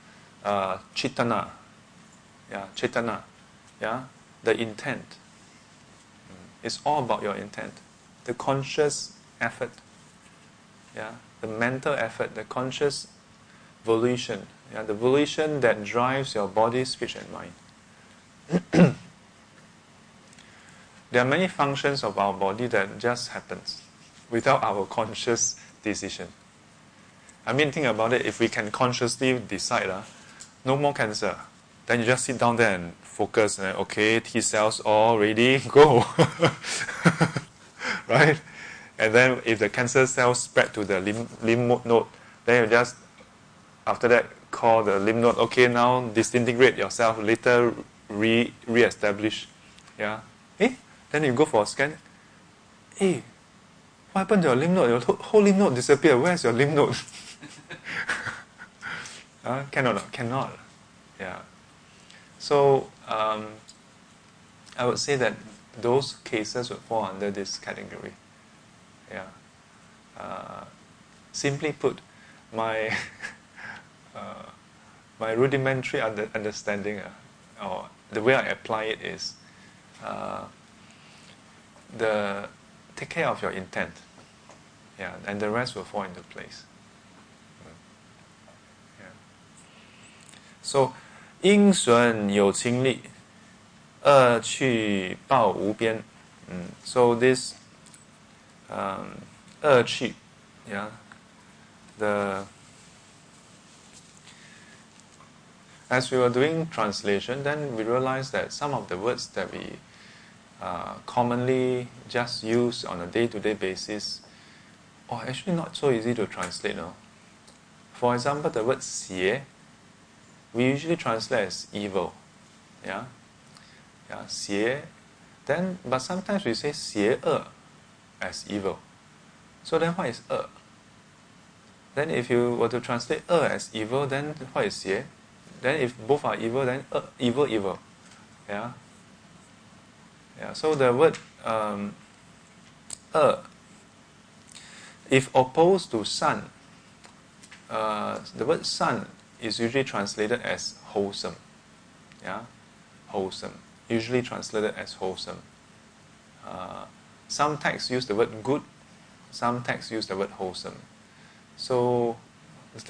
uh, cetana. Yeah, cetana. Yeah, the intent. It's all about your intent, the conscious effort. Yeah, the mental effort, the conscious volition. Yeah, the volition that drives your body, speech, and mind. there are many functions of our body that just happens without our conscious decision. I mean, think about it. If we can consciously decide, uh, no more cancer, then you just sit down there and focus. And okay, T cells all ready, go. right? And then if the cancer cells spread to the lymph, lymph node, then you just after that call the lymph node. Okay, now disintegrate yourself. Later re re-establish. Yeah. Eh? Then you go for a scan. Eh? What happened to your lymph node? Your whole- whole lymph node disappeared. Where's your lymph node? uh, cannot, cannot. Yeah. So um, I would say that those cases would fall under this category. Yeah. Uh, simply put, my uh, my rudimentary under, understanding, uh, or the way I apply it is, uh, the take care of your intent. Yeah, and the rest will fall into place. Yeah. So, 因损有情力，恶趣报无边。Mm. So this um, 恶趣, yeah, the as we were doing translation, then we realized that some of the words that we uh, commonly just use on a day-to-day basis are actually not so easy to translate. No? For example, the word 邪, we usually translate as evil. Yeah? Yeah, 邪. Then, but sometimes we say 邪恶 as evil. So then what is 恶? Then if you were to translate 恶 as evil, then what is 邪? Then if both are evil, then 恶 evil, evil. Yeah? Yeah, so the word um, 恶 if opposed to 善, uh, the word 善 is usually translated as wholesome. Yeah? Wholesome. Usually translated as wholesome. Uh, some texts use the word good, some texts use the word wholesome. So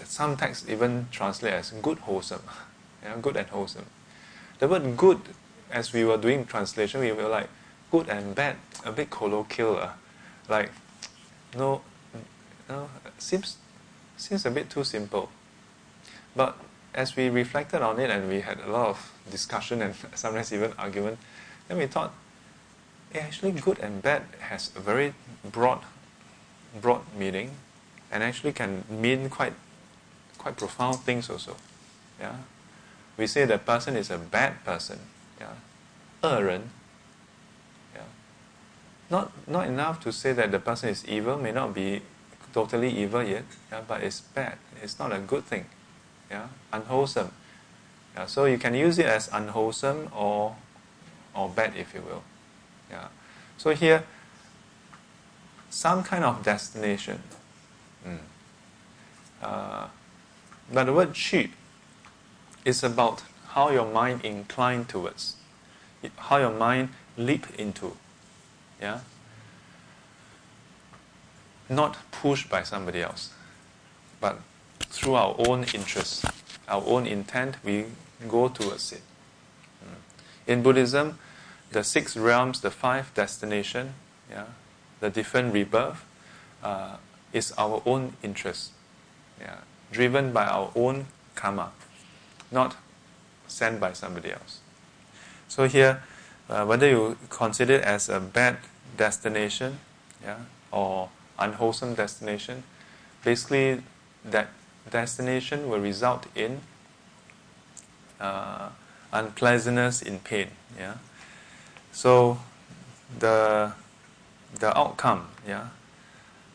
some texts even translate as good wholesome. yeah, good and wholesome. The word good, as we were doing translation, we were like good and bad, a bit colloquial. Uh, like no know, seems seems a bit too simple. But as we reflected on it and we had a lot of discussion and sometimes even argument, then we thought, yeah, actually good and bad has a very broad broad meaning and actually can mean quite quite profound things also. Yeah. We say the person is a bad person. Yeah. Yeah. Not not enough to say that the person is evil, may not be totally evil yet, yeah, but it's bad. It's not a good thing. Yeah, unwholesome. Yeah, so you can use it as unwholesome or or bad, if you will. Yeah. So here, some kind of destination. Mm. Uh, but the word cheap is about how your mind incline towards, how your mind leap into. Yeah not pushed by somebody else, but through our own interest, our own intent, we go towards it. Hmm. In Buddhism, the six realms, the five destination, yeah, the different rebirth, uh, is our own interest, yeah, driven by our own karma, not sent by somebody else. So here, uh, whether you consider it as a bad destination, yeah, or unwholesome destination, basically that destination will result in uh, unpleasantness in pain. Yeah, so the the outcome. Yeah,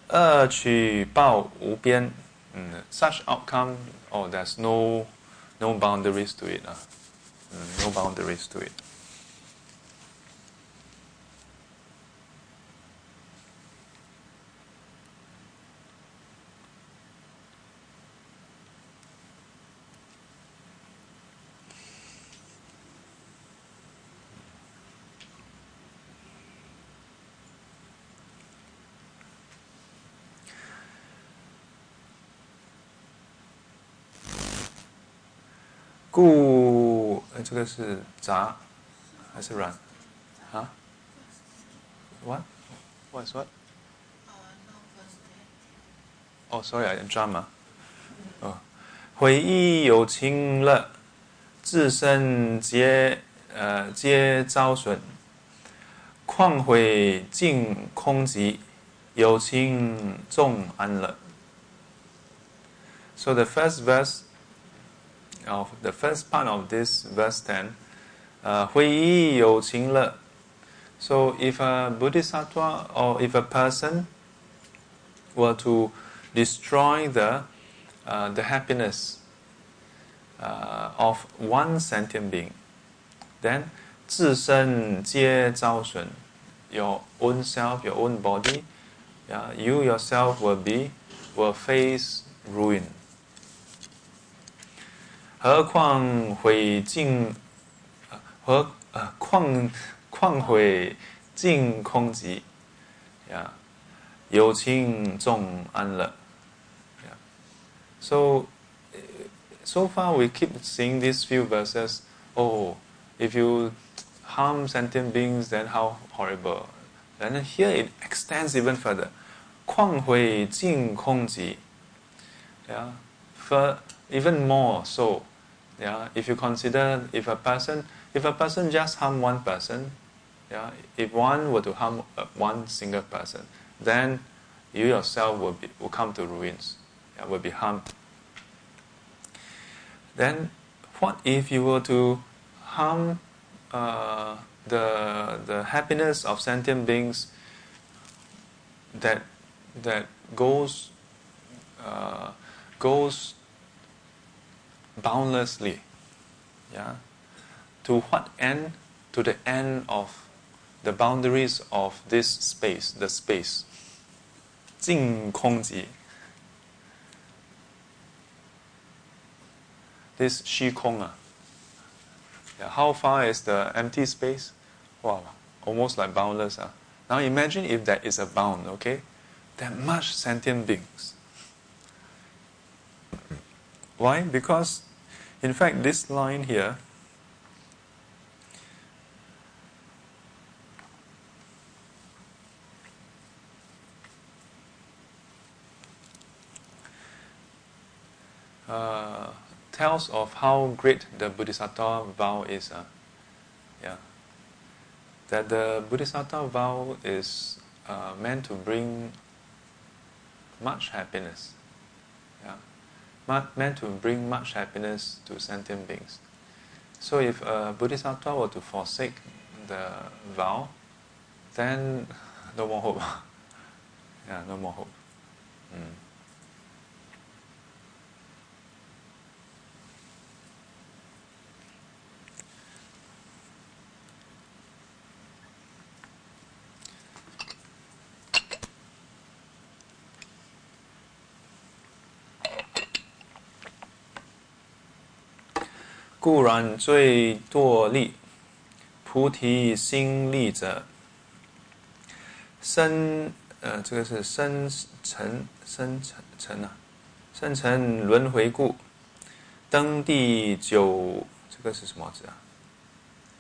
恶趣报无边. Mm, such outcome. Oh, there's no no boundaries to it. Uh. Mm, no boundaries to it. 故，这个是杂还是软？啊？What? What's what? Oh, sorry, I drama. 哦，回忆有情乐，自身皆呃皆遭损。况悔尽空寂，有情众安乐。So the first verse of the first part of this verse 10, uh, So if a bodhisattva or if a person were to destroy the, uh, the happiness uh, of one sentient being, then 自身皆遭损. Your own self, your own body, yeah, you yourself will be will face ruin. 何况毁尽，何呃况况毁尽空寂，呀，有情众安乐。So, so far we keep seeing these few verses. Oh, if you harm sentient beings, then how horrible. And here it extends even further. 况毁尽空寂. Yeah, for even more so Yeah, if you consider if a person if a person just harm one person, yeah, if one were to harm uh, one single person, then you yourself will be will come to ruins. Yeah, will be harmed. Then, what if you were to harm uh, the the happiness of sentient beings that that goes uh, goes boundlessly. Yeah? To what end? To the end of the boundaries of this space, the space. 尽空寂. This shi kong. Ah. Yeah, how far is the empty space? Wow, almost like boundless. Ah. Now imagine if there is a bound, okay? There are much sentient beings. Why? Because in fact, this line here uh, tells of how great the Bodhisattva vow is. Uh. Yeah. That the Bodhisattva vow is uh, meant to bring much happiness. Yeah. Meant to bring much happiness to sentient beings. So if a Bodhisattva were to forsake the vow, then no more hope. yeah, no more hope. Mm. 故然最堕力，菩提心力者，生呃，这个是生成生成成啊，生成轮回故，登第九，这个是什么字啊？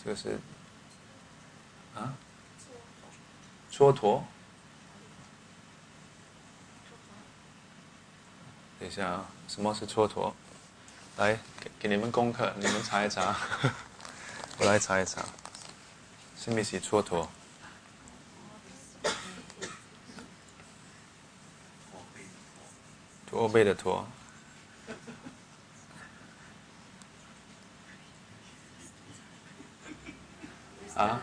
这个是啊，蹉跎。等一下啊，什么是蹉跎？来，给给你们功课，你们查一查。我来查一查，是不是蹉跎？驼背的驼。啊？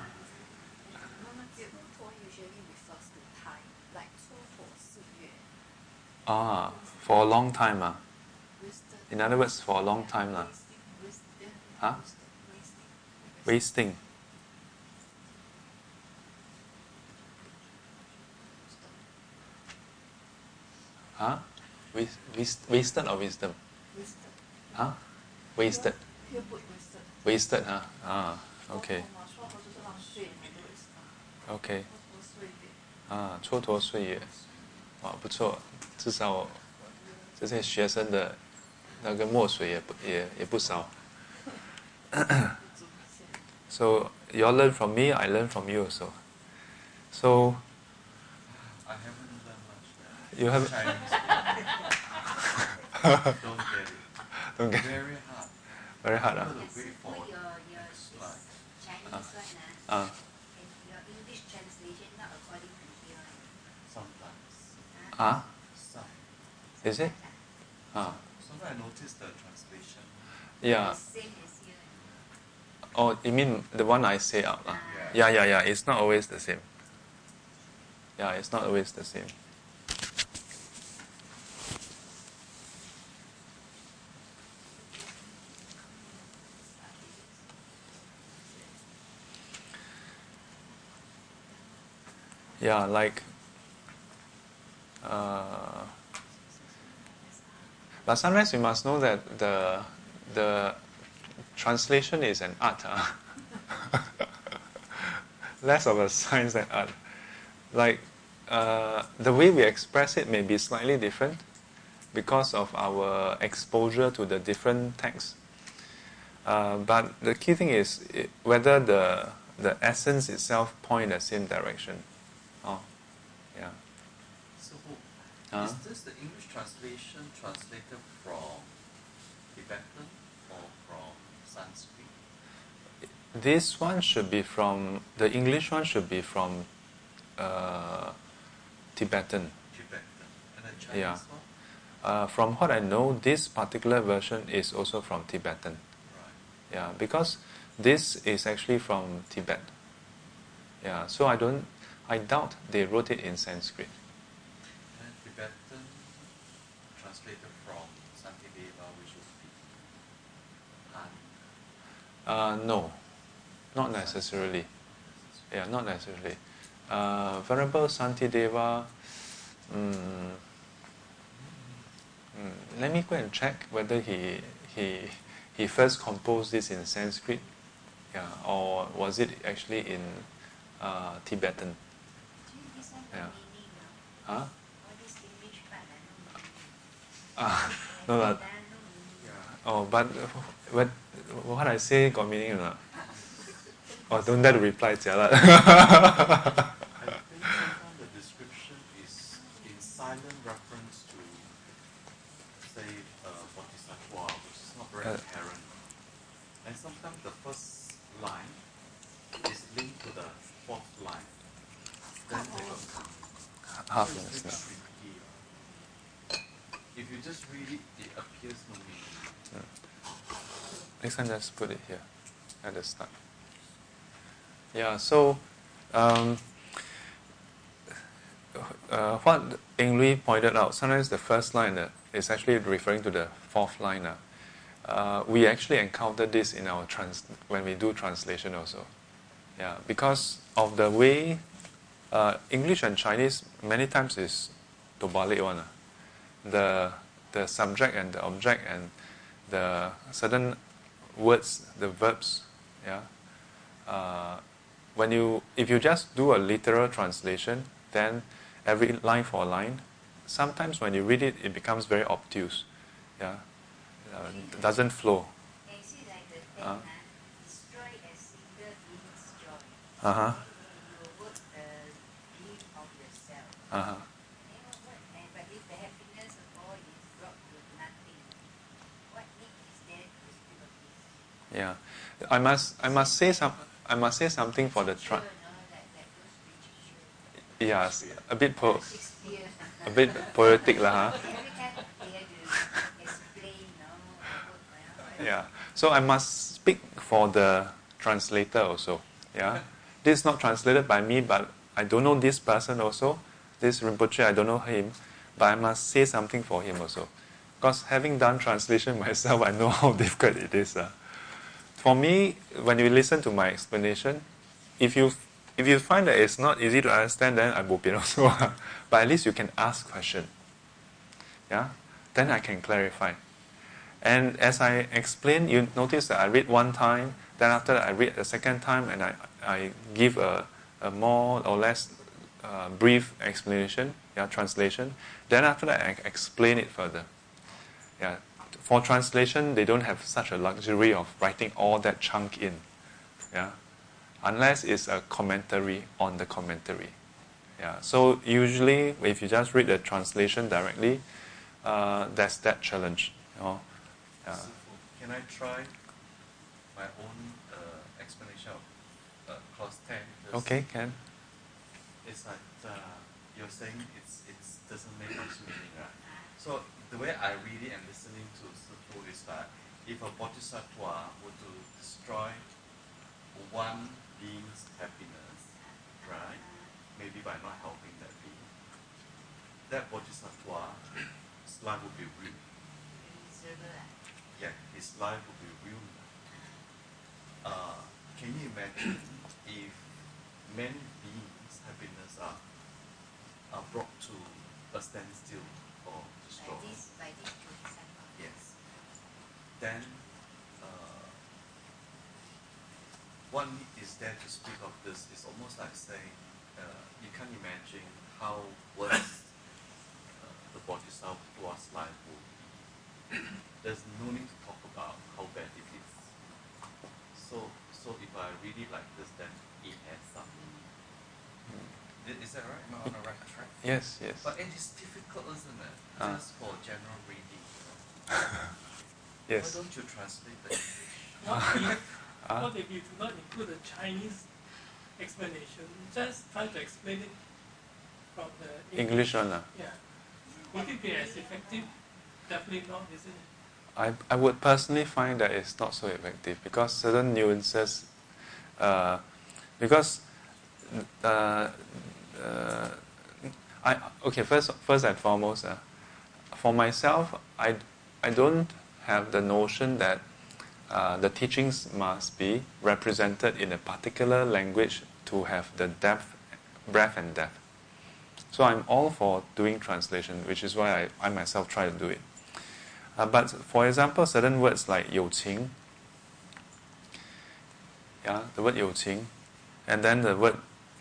啊，for a long time 啊。In other words, for a long time lah. Huh? Wasting. Huh? Waste, waste, wasted or wisdom? Huh? Wasted. Wasted, huh? Ah, okay. OK，啊，蹉跎岁月，哇，不错，至少这些学生的 那个墨水也不也也不少。so you all learn from me, I learn from you also. So I haven't learned much. you have Chinese. Don't get it. don't get Very hard. very hard. How Ah. to wait for your, your slide. Chinese Ah. one, ah, Ah. and your English translation not according to here. Sometimes. Ah, Some. is it? Ah, Sometimes I notice the translation. yeah. Same as here. Oh, you mean the one I say out? lah? Yeah. Yeah, yeah, yeah. It's not always the same. Yeah, it's not always the same. Yeah, like. Uh, but sometimes you must know that the the translation is an art. ah. Less of a science than art. Like uh, the way we express it may be slightly different because of our exposure to the different texts. Uh, but the key thing is i whether the the essence itself point in the same direction. Oh, yeah. Is this the English translation translated from Tibetan? or from Sanskrit? This one should be from the English one should be from uh, Tibetan. Tibetan. And the Chinese Yeah. one? Uh, from what I know, this particular version is also from Tibetan. Right. Yeah, because this is actually from Tibet. Yeah, so I don't, I doubt they wrote it in Sanskrit. And Tibetan translated from Santideva, which would be Han. Uh, no, not necessarily. Yeah, not necessarily. Uh, Venerable Santideva, mm, let me go and check whether he, he, he first composed this in Sanskrit, yeah, or was it actually in uh, Tibetan? Yeah. Huh? No, that, oh, but what, what I say got meaning or not? Oh, don't dare to reply, jialat. I think sometimes the description is in silent reference to, say, uh, Bodhisattva, which is not very Uh. apparent. And sometimes the first line is linked to the fourth line. Then they Half so it's minutes a bit now. If you just read it, it appears no meaning. Next time, just put it here at the start. Yeah, so um, uh, what Eng Lui pointed out, sometimes the first line uh, is actually referring to the fourth line. Uh. Uh, we actually encounter this in our trans when we do translation also. Yeah, because of the way uh, English and Chinese many times is terbalik one. ah. The the subject and the object and the certain words, the verbs, yeah. Uh, when you if you just do a literal translation, then every line for a line, sometimes when you read it, it becomes very obtuse, yeah. Uh, doesn't flow. They say like Uh. ah, destroy a single being's joy. Uh huh. Then you work the dream of yourself. Uh huh. Then what, what, and, but if the happiness of all is brought to nothing, what need is there to speak of this? Yeah, I must I must say some I must say something for the Sure, tra- no, like, like those British yes a bit po- a bit poetic lah. Huh? Every time they have to explain, no, what, well, Yeah. So I must speak for the translator also. Yeah. This is not translated by me, but I don't know this person also. This Rinpoche, I don't know him, but I must say something for him also. Because having done translation myself, I know how difficult it is. Uh. For me, when you listen to my explanation, if you if you find that it's not easy to understand, then I will be also. but at least you can ask question. Yeah. Then I can clarify. And as I explain, you notice that I read one time, then after that I read a second time, and I, I give a, a more or less uh, brief explanation, yeah, translation. Then after that I explain it further. Yeah. For translation, they don't have such a luxury of writing all that chunk in. Yeah. Unless it's a commentary on the commentary. Yeah. So usually, if you just read the translation directly, uh, there's that challenge. You know? Yeah. Can I try my own uh, explanation of uh, clause 10? Okay, can. It's like uh, you're saying it's it's doesn't make much meaning, right? So the way I read it and listening to Sifu is that if a bodhisattva were to destroy one being's happiness, right? Maybe by not helping that being, that bodhisattva's life would be ruined. ah. Yeah, his life would be ruined. Uh, can you imagine if many beings' happiness are, are brought to a standstill or destroyed? by this, by this. Then, uh, what need is there to speak of this? It's almost like saying, uh, you can't imagine how worse uh, the bodhisattva's life will be. There's no need to talk about how bad it is. So, so if I read it like this, then it adds up. I- Is that right? Am I on the right track? Yes, yes. But it is difficult, isn't it? Ah. Just for general reading. You know? Yes. Why don't you translate the English? What if, Ah. what if you do not include the Chinese explanation? Just try to explain it from the English one. ah. Yeah. Would it be as effective? Definitely not, isn't it? I, I would personally find that it's not so effective because certain nuances, uh, because uh, uh, I okay first first and foremost, uh, for myself, I I don't have the notion that uh, the teachings must be represented in a particular language to have the depth, breadth, and depth. So I'm all for doing translation, which is why I, I myself try to do it. Uh, but for example, certain words like 有情, yeah, the word 有情, and then the word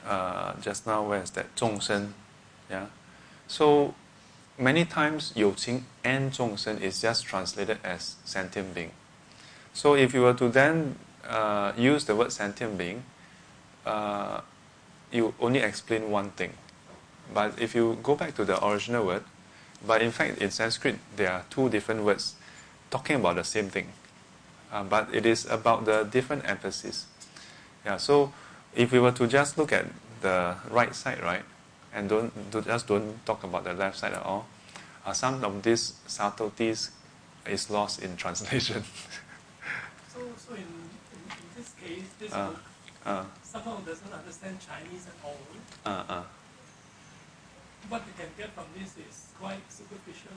uh, just now, where is that? 众生, yeah. So many times 有情 and 众生 is just translated as sentient being. So if you were to then uh, use the word sentient being, uh, you only explain one thing. But if you go back to the original word, but in fact in Sanskrit there are two different words talking about the same thing. Uh, but it is about the different emphasis. Yeah, so if we were to just look at the right side, right, and don't, do just don't talk about the left side at all, uh, some of these subtleties is lost in translation. So, so in, in, in this case, this Uh. book uh, somehow doesn't understand Chinese at all. uh, uh. What they can get from this is quite superficial.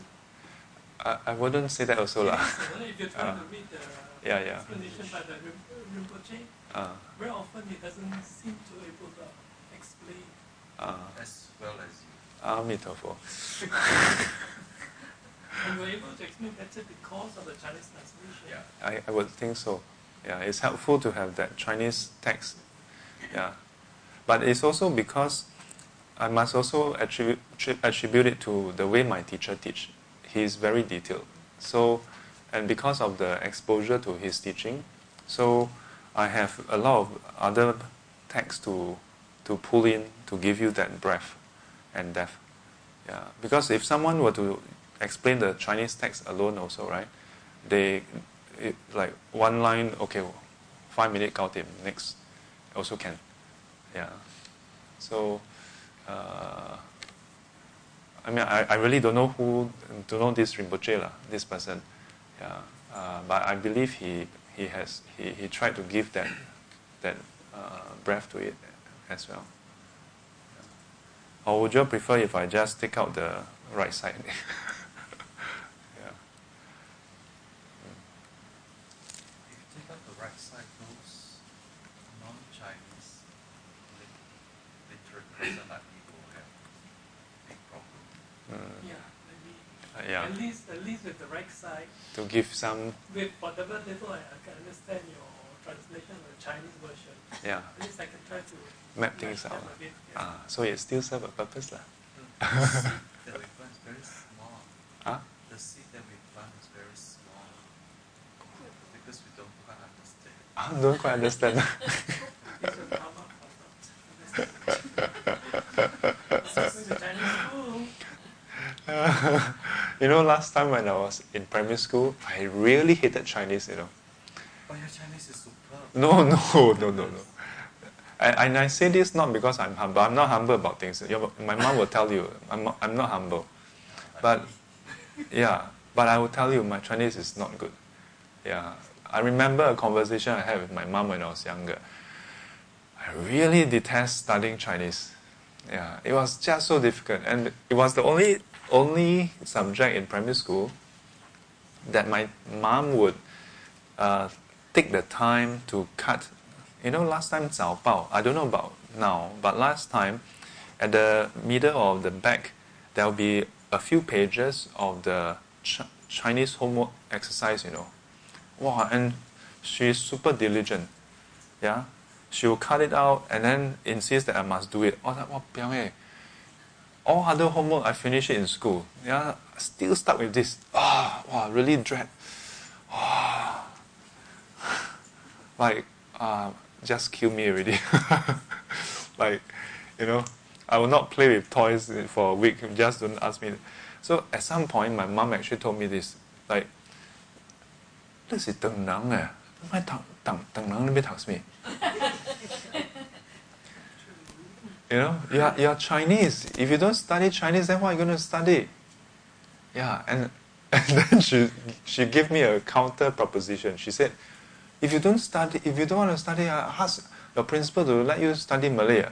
I, I wouldn't say that also. lah. So, if you're trying Uh. to read the Yeah, yeah. explanation by the Rim- Rinpoche, Uh, very often he doesn't seem to be able to explain. uh, As well as you. Amitofo. And you're able to explain better because of the Chinese translation. Yeah. I, I would think so. Yeah, it's helpful to have that Chinese text. Yeah, but it's also because I must also attribute attribute it to the way my teacher teach. He's very detailed. So, and because of the exposure to his teaching, so I have a lot of other texts to to pull in to give you that breadth and depth. Yeah, because if someone were to explain the Chinese text alone, also right, they it, like one line. Okay, five minute 搞定 next also can. Yeah, so. Uh, I mean, I, I really don't know who, don't know this Rinpoche, lah, this person. Yeah, uh, but I believe he, he has, he, he tried to give that, that uh, breath to it as well. Yeah. Or would you prefer if I just take out the right side? yeah. If you take out the right side, those non-Chinese literate person like people have big problem. Mm, Yeah, maybe. uh, yeah. At least, at least with the right side, To give some, with whatever little I, I can understand your translation of the Chinese version. yeah, At least I can try to map things out. bit. Yeah. Ah, so it still serve a purpose, lah. The seed that we plant is very small. Huh? The seed that we plant is very small because we don't quite understand. I don't quite understand. It's a karma product. So it's a Chinese school. you know, last time when I was in primary school, I really hated Chinese, you know. But your Chinese is superb. No, no, no, no, no. And, I say this not because I'm humble. I'm not humble about things. My mom will tell you, I'm not, I'm not humble. But, yeah, but I will tell you, my Chinese is not good. Yeah. I remember a conversation I had with my mom when I was younger. I really detest studying Chinese. Yeah, it was just so difficult, and it was the only only subject in primary school that my mom would uh, take the time to cut. You know, last time 早报, I don't know about now, but last time, at the middle of the back, there will be a few pages of the Ch- Chinese homework exercise. You know, wow, and she's super diligent. Yeah, she will cut it out and then insist that I must do it. Like, wow, eh. All other homework I finish it in school. Yeah, still stuck with this. Ah, wow, really dread. Ah, like, uh, just kill me already. like, you know, I will not play with toys for a week. Just don't ask me. So at some point, my mom actually told me this. Like, this is Teng Nang. Eh. My Teng Nang never talks me. You know, you are, you are Chinese. If you don't study Chinese, then what are you going to study? Yeah, and, and then she, she gave me a counter proposition. She said, if you don't study, if you don't want to study, uh, ask your principal to let you study Malay. ah."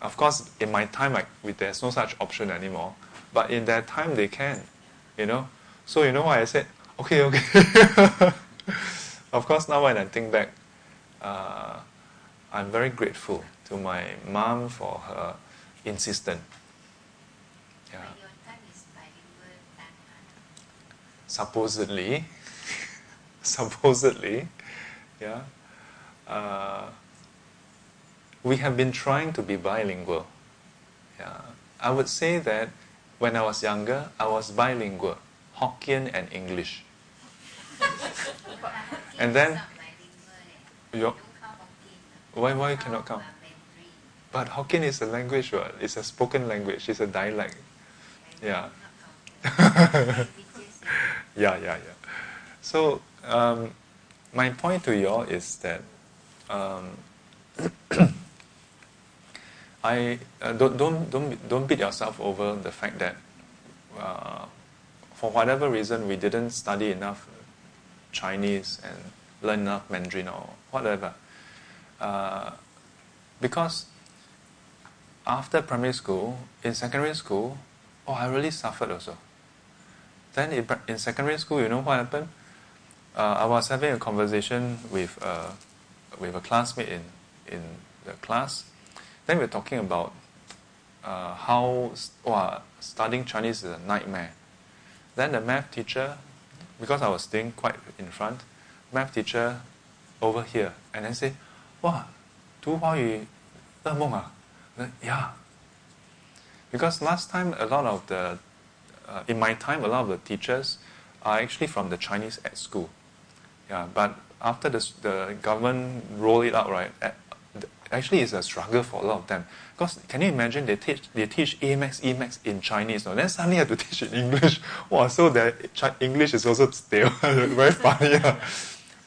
Of course, in my time, like, there's no such option anymore. But in that time, they can, you know. So you know what I said? Okay, okay. of course, now when I think back, uh, I'm very grateful to my mom for her insistence. Yeah. But your time is bilingual time, ah. supposedly, supposedly, yeah, uh, we have been trying to be bilingual. Yeah, I would say that when I was younger, I was bilingual, Hokkien and English. And then- leh. Your, why why cannot uh, But Hokkien is a language, right? It's a spoken language. It's a dialect. Yeah. Not counted. Languages, yeah, yeah, yeah. So um, my point to you all is that um, I uh, don't don't don't don't beat yourself over the fact that uh, for whatever reason we didn't study enough Chinese and learn enough Mandarin or whatever. Uh, because after primary school, in secondary school, oh, I really suffered also. Then in, in secondary school, you know what happened? Uh, I was having a conversation with uh, with a classmate in in the class. Then we were talking about uh, how wow, studying Chinese is a nightmare. Then the math teacher, because I was staying quite in front, math teacher over here and then say, "Wow, 读华语噩梦啊?" Then, Yeah. Because last time a lot of the uh, in my time, a lot of the teachers are actually from the Chinese at school. Yeah, but after the, the government roll it out, right, actually it's a struggle for a lot of them. Because can you imagine they teach they teach AMAX, EMAX in Chinese, no? then suddenly have to teach in English. Wow, so their English is also stale. very funny. yeah.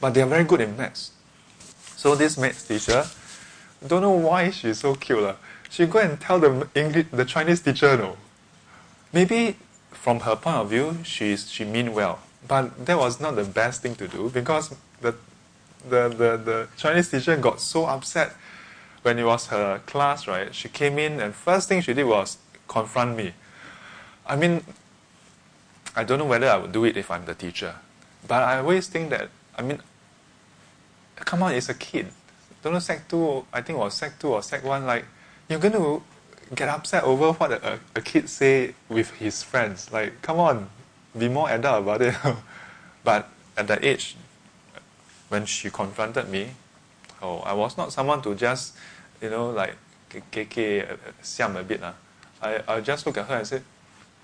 But they are very good in maths. So this maths teacher, don't know why she's so cute. lah. She go and tell the English, the Chinese teacher, no. Maybe from her point of view, she's she mean well, but that was not the best thing to do because the the the, the Chinese teacher got so upset when it was her class. Right, she came in and first thing she did was confront me. I mean, I don't know whether I would do it if I'm the teacher, but I always think that I mean, come on, it's a kid. Don't know sec two. I think it was sec two or sec one. Like you're going to get upset over what a, a kid say with his friends. Like, come on, be more adult about it. but at that age, when she confronted me, oh, I was not someone to just, you know, like, KK, uh, siam a bit. Uh. I, I just look at her and say,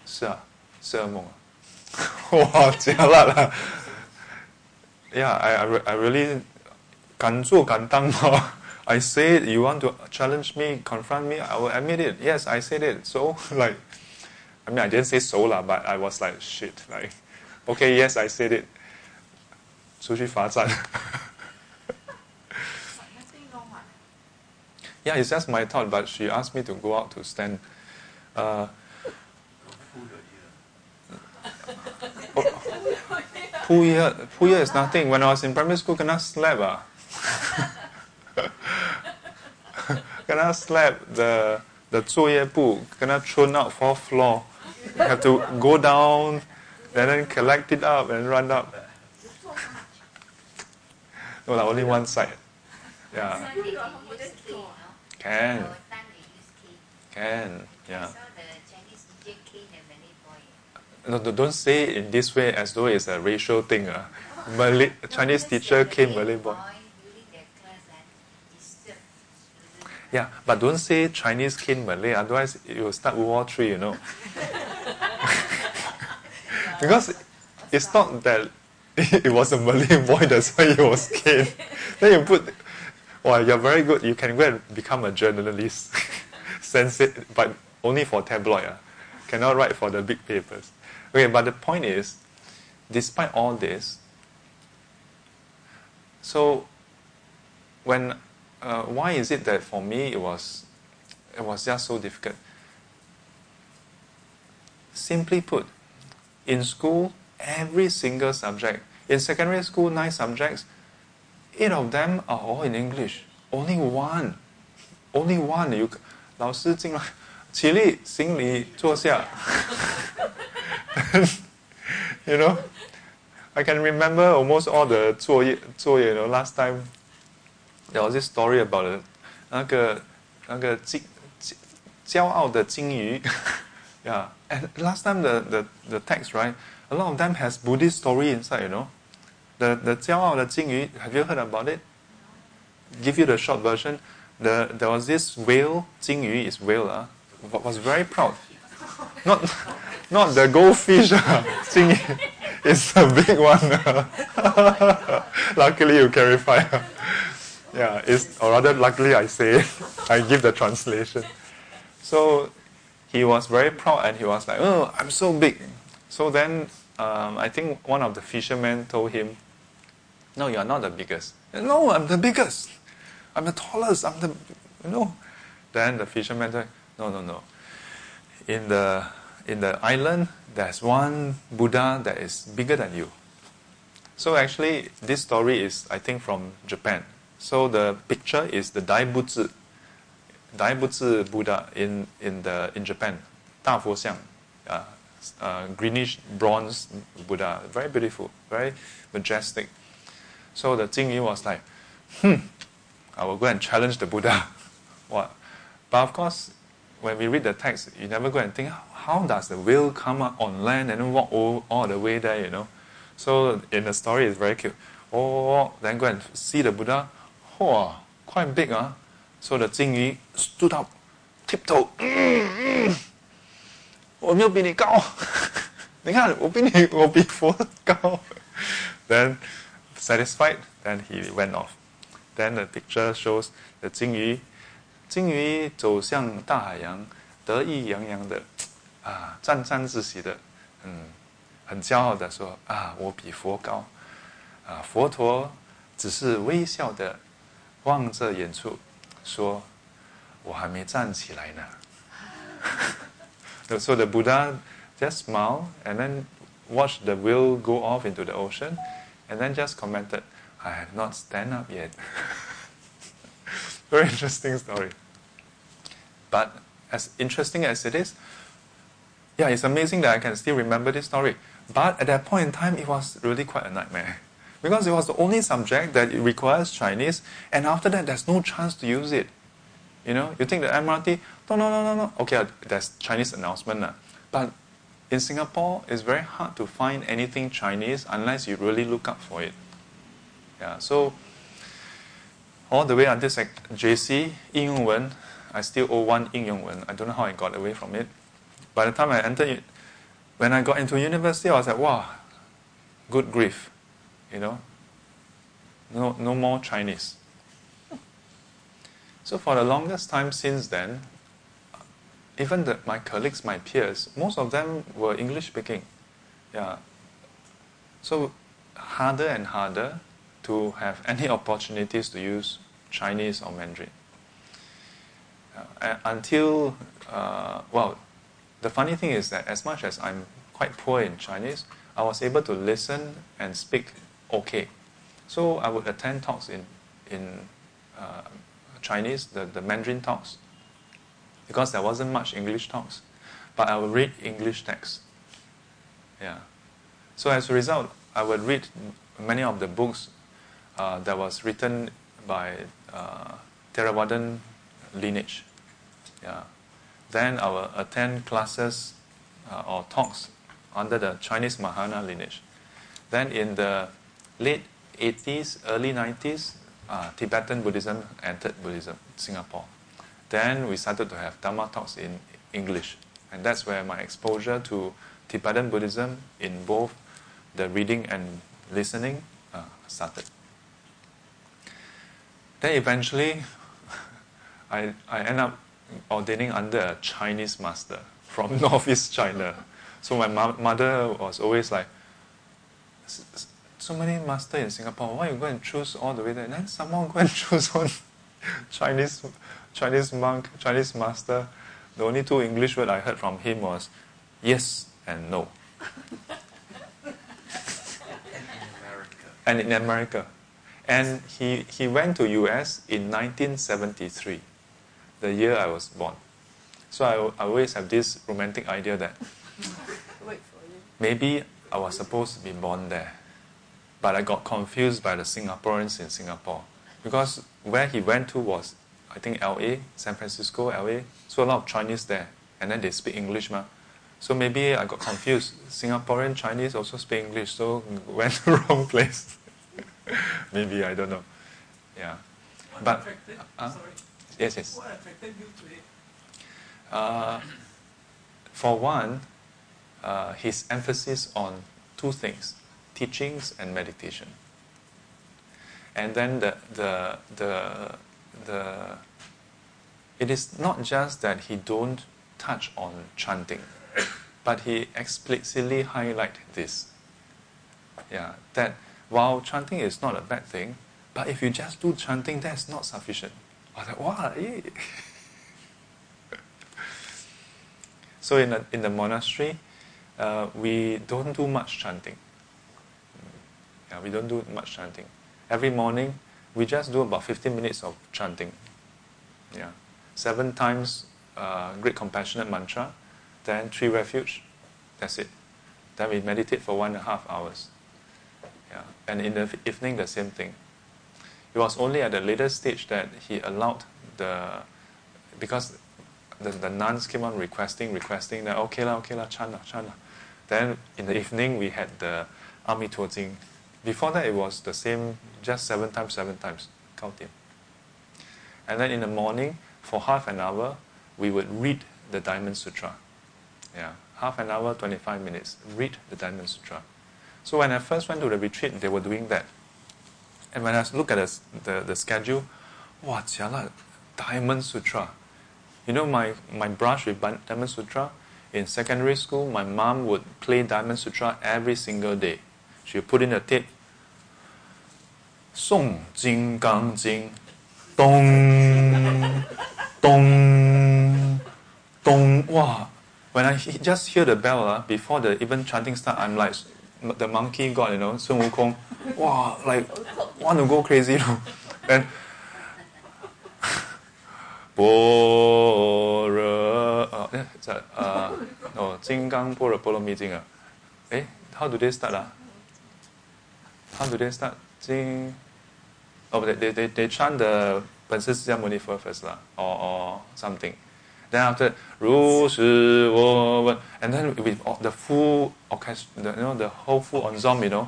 是啊，是噩梦啊。哇，jialat 了。Yeah, I, I, re- I really 敢做敢当嘛。I say it, you want to challenge me, confront me, I will admit it. Yes, I said it. So like, I mean, I didn't say so lah, but I was like, shit, like, okay, yes, I said it. 出去罚站。 But nothing wrong what? yeah, it's just my thought, but she asked me to go out to stand. Uh, Pull your ear. Pull ear, pull ear is nothing. When I was in primary school, kena slap ah. kena slap the the 作业簿 kena thrown out fourth floor. Have to go down and then collect it up and run up. You. No, like only one side. Yeah, can can, Yeah. No, no, don't say it in this way as though it's a racial thing. Ah, Malay Chinese teacher came Malay boy. during their class ah, disturb students. Yeah, but don't say Chinese cane Malay, otherwise will start World War Three, you know. because it's not that it was a Malay boy, that's why he was caned. then you put, well, you're very good, you can go and become a journalist. Sense it, but only for tabloid. ah. Cannot write for the big papers. Okay, but the point is, despite all this, So, when uh, why is it that for me it was it was just so difficult? Simply put, in school, every single subject in secondary school, nine subjects, eight of them are all in English. Only one, only one. You 老师进来，起立，行礼，坐下。you know, I can remember almost all the 作业作业 You know, last time there was this story about a 那个那个金骄傲的金鱼。yeah, and last time the, the, the text, right? A lot of them has Buddhist story inside, you know. The the 骄傲的金鱼, have you heard about it? Give you the short version. The there was this whale, 金鱼 is whale, uh, was very proud. Not not the goldfish, uh, 金鱼 is a big one. Uh. luckily you clarify. Uh. Yeah, it's or rather luckily I say. I give the translation. So he was very proud and he was like, Oh, I'm so big. So then um, I think one of the fishermen told him, no, you're not the biggest. No, I'm the biggest. I'm the tallest. I'm the, you know. Then the fisherman said, no, no, no. In the, in the island, there's one Buddha that is bigger than you. So actually, this story is, I think, from Japan. So the picture is the Daibutsu, Daibutsu Buddha in, in, the, in Japan, Da Fu Xiang, uh, uh, greenish bronze Buddha, very beautiful, very majestic. So the Jingyu was like, hmm, I will go and challenge the Buddha. what? But of course, when we read the text, you never go and think, how does the whale come up on land and walk all, all the way there, you know? So in the story, it's very cute. Oh, then go and see the Buddha. Oh, quite big, huh? So the Jingyu stood up, tiptoe. Mm, mm. 我没有比你高，你看我比你我比佛高。Then satisfied, then he went off. Then the picture shows the 金鱼，金鱼走向大海洋，得意洋洋的，啊，沾沾自喜的，嗯，很骄傲的说啊，我比佛高，啊，佛陀只是微笑的望着远处，说，我还没站起来呢。so the Buddha just smiled and then watched the whale go off into the ocean and then just commented, I have not stand up yet. Very interesting story. But as interesting as it is, yeah, it's amazing that I can still remember this story. But at that point in time, it was really quite a nightmare. Because it was the only subject that requires Chinese, and after that, there's no chance to use it. You know, you think the MRT, no, no, no, no, no. Okay, there's Chinese announcement, uh, but in Singapore, it's very hard to find anything Chinese unless you really look up for it. Yeah, so all the way until sec- JC, 应用文, I still owe one 应用文. I don't know how I got away from it. By the time I entered, when I got into university, I was like, wow, good grief, you know, no, no more Chinese. So for the longest time since then, even the, my colleagues, my peers, most of them were English speaking. Yeah. So harder and harder to have any opportunities to use Chinese or Mandarin. Uh, until, uh, well, the funny thing is that as much as I'm quite poor in Chinese, I was able to listen and speak okay. So I would attend talks in, in uh, Chinese, the, the Mandarin talks, because there wasn't much English talks. But I would read English texts. Yeah. So as a result, I would read many of the books uh, that was written by uh, Theravadan lineage. Yeah. Then I will attend classes uh, or talks under the Chinese Mahayana lineage. Then in the late 80s, early 90s, uh, Tibetan Buddhism entered Buddhism, Singapore. Then we started to have Dharma talks in English. And that's where my exposure to Tibetan Buddhism in both the reading and listening uh, started. Then eventually, I, I end up ordaining under a Chinese master from Northeast China. So my mo- mother was always like, so many master in Singapore. Why you go and choose all the way there? And then someone go and choose one Chinese Chinese monk, Chinese master. The only two English word I heard from him was yes and no. And in America. And in America. And he, he went to US in 1973, the year I was born. So I, I always have this romantic idea that Wait for you. maybe I was supposed to be born there. But I got confused by the Singaporeans in Singapore. Because where he went to was, I think, LA, San Francisco, LA. So a lot of Chinese there. And then they speak English. Ma. So maybe I got confused. Singaporean Chinese also speak English, so went to the wrong place. maybe, I don't know. Yeah. What But- attracted, uh, sorry, Yes, yes. what attracted you to it? Uh, for one, uh, his emphasis on two things teachings and meditation. And then the, the, the, the, it is not just that he don't touch on chanting, but he explicitly highlight this. Yeah, that while chanting is not a bad thing, but if you just do chanting, that's not sufficient. I was like, wow. So in the, in the monastery, uh, we don't do much chanting. Yeah, we don't do much chanting. Every morning, we just do about 15 minutes of chanting. Yeah, seven times uh, great compassionate mantra, then three refuge. That's it. Then we meditate for one and a half hours. Yeah, and in the evening, the same thing. It was only at the later stage that he allowed the because the, the nuns came on requesting, requesting that okay lah, okay lah, chan lah, chan lah. Then in the evening we had the Ami Tuojing. Before that it was the same, just seven times, seven times, counting. And then in the morning, for half an hour, we would read the Diamond Sutra. Yeah, half an hour, 25 minutes, read the Diamond Sutra. So when I first went to the retreat, they were doing that. And when I look at the, the, the schedule, wow, jialat, Diamond Sutra. You know, my, my brush with Diamond Sutra, in secondary school, my mom would play Diamond Sutra every single day. She would put in a tape, Song Jing Gang Jing, Dong, Dong, Dong. Wow. When I just hear the bell, uh, before the even chanting start, I'm like the monkey god, you know, Sun Wukong. Like want to go crazy, you know. And 般若啊，eh, is that, uh, no, 金刚般若波罗蜜经啊。Eh, how do they start 啊？How do they start? 经 Oh, they, they, they, they chant the 本师释迦牟尼佛 first lah, or, or something. Then after 如是我闻 and then with all the full orchestra, the, you know, the whole full ensemble, you know.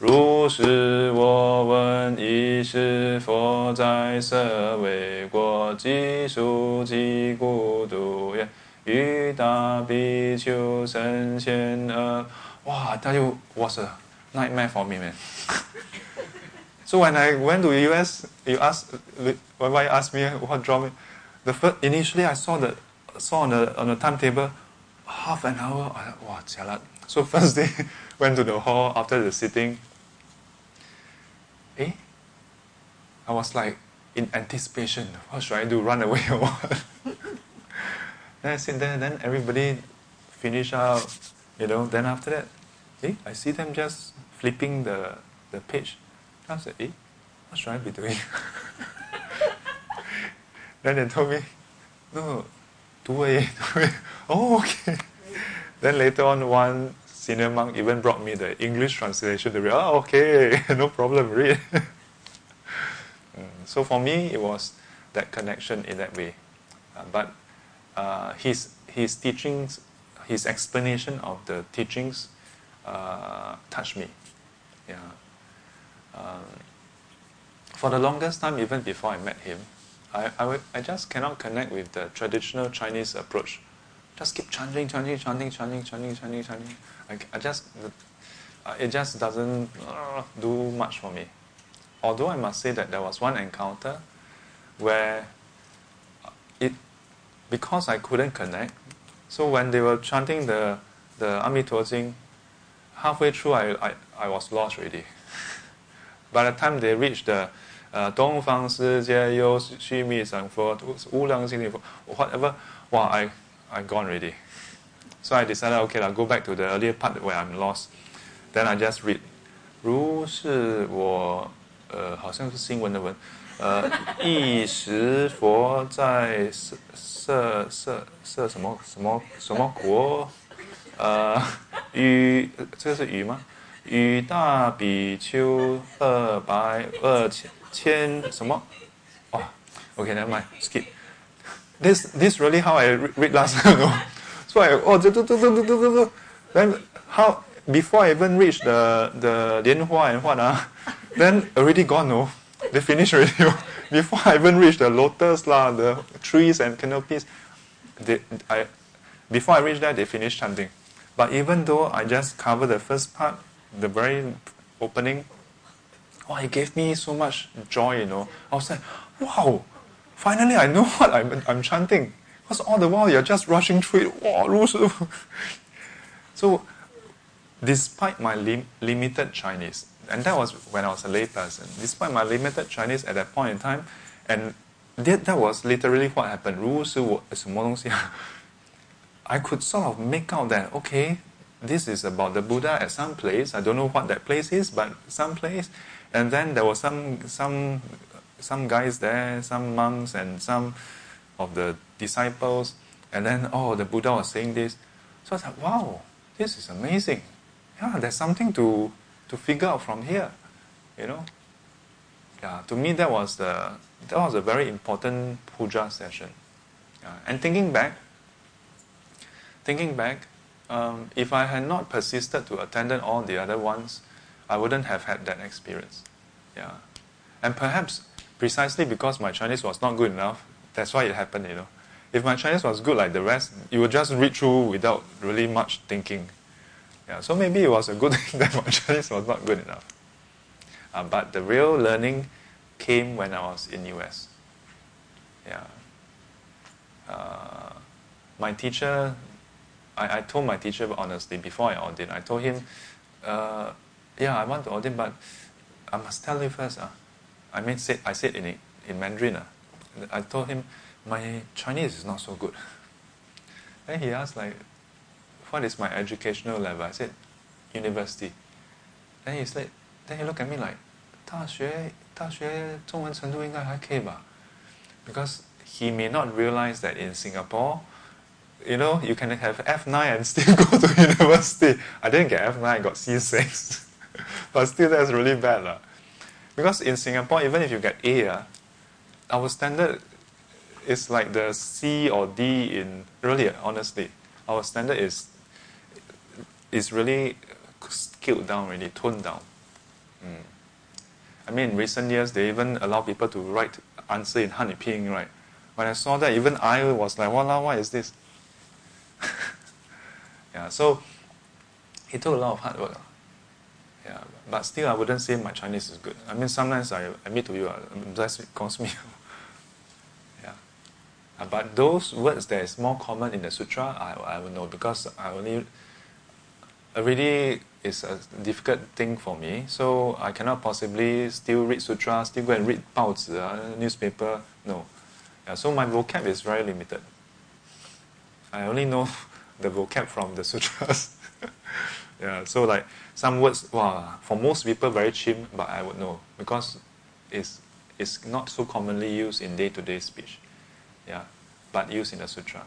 如是我闻，一是佛在舍卫国，即数即孤独也，欲大比丘神仙而。Wow, I tell you, was a nightmare for me, man. So when I went to the US, you asked, why asked me what draw me, the first, initially I saw the saw on the on the timetable half an hour. I thought, wow. So first day went to the hall after the sitting. Eh? I was like in anticipation. What should I do? Run away or what? then I sit there. Then everybody finish out. You know. Then after that, eh? I see them just flipping the the page. I said, eh, what should I be doing? then they told me, no, do it, do it. Oh, okay. Then later on, one senior monk even brought me the English translation to read. Oh, okay, no problem, read. Mm, so for me, it was that connection in that way. Uh, but uh, his his teachings, his explanation of the teachings, uh, touched me. Yeah. Um, for the longest time, even before I met him, I, I, I just cannot connect with the traditional Chinese approach. Just keep chanting, chanting, chanting, chanting, chanting, chanting, chanting. I, I just, uh, it just doesn't uh, do much for me. Although I must say that there was one encounter where uh, it, because I couldn't connect, so when they were chanting the the Ami Tuo Jing, halfway through I, I, I was lost already. By the time they reach the uh, 东方世界有须弥山佛无量心佛 whatever, wow, I I gone already. So I decided, okay, I'll go back to the earlier part where I'm lost. Then I just read. 如是我呃，好像是新闻的文，呃，一时佛在色色色色什么什么什么国，呃，与这个是与吗？与大比丘二百二千千什么？哇，OK，never mind，skip。This this really how I read last time, no? So I oh, do, do, do, do, do, do, do. then how before I even reach the the 莲花 and what ah, then already gone no. They finished already. no. Before I even reach the lotus lah, the trees and canopies, they, I before I reach there they finished chanting. But even though I just covered the first part, the very opening, oh, it gave me so much joy, you know. I was like, wow, finally I know what I'm, I'm chanting. Because all the while you're just rushing through it. Wow, 如师傅. so, despite my lim- limited Chinese, and that was when I was a layperson, despite my limited Chinese at that point in time, and that, that was literally what happened. 如师傅什么东西啊 I could sort of make out that, okay, this is about the Buddha at some place. I don't know what that place is, but some place. And then there were some some some guys there, some monks and some of the disciples. And then oh, the Buddha was saying this. So I was like, wow, this is amazing. Yeah, there's something to to figure out from here, you know. Yeah, to me that was the that was a very important puja session. Yeah. And thinking back, thinking back, um, if I had not persisted to attend all the other ones, I wouldn't have had that experience. Yeah. And perhaps precisely because my Chinese was not good enough, that's why it happened, you know. If my Chinese was good like the rest, you would just read through without really much thinking. Yeah, so maybe it was a good thing that my Chinese was not good enough. Uh, but the real learning came when I was in US. Yeah. Uh, my teacher I, I told my teacher honestly before I auditioned, I told him, uh, yeah, I want to audition, but I must tell you first. Uh. I mean, said, I said in, in Mandarin. Uh. I told him, my Chinese is not so good. Then he asked, like, what is my educational level? I said, university. Then he said, then he looked at me like, 大学大学中文程度应该还可以吧? Because he may not realize that in Singapore, you know, you can have F9 and still go to university. I didn't get F9, I got C6. but still, that's really bad. La. Because in Singapore, even if you get A, uh, our standard is like the C or D in, really, honestly, our standard is, is really scaled down, really, toned down. Mm. I mean, in recent years, they even allow people to write answer in Han Ping, right? When I saw that, even I was like, wow, what is this? yeah, so it took a lot of hard work. Yeah, but still, I wouldn't say my Chinese is good. I mean, sometimes I admit to you, that's calls me. yeah, uh, but those words that is more common in the sutra, I I will know because I only already is a difficult thing for me. So I cannot possibly still read sutra, still go and read 报纸, uh, newspaper. No. Yeah, so my vocab is very limited. I only know the vocab from the sutras. yeah, so like some words, wow, for most people very cheap, but I would know because it's it's not so commonly used in day-to-day speech. Yeah, but used in the sutra.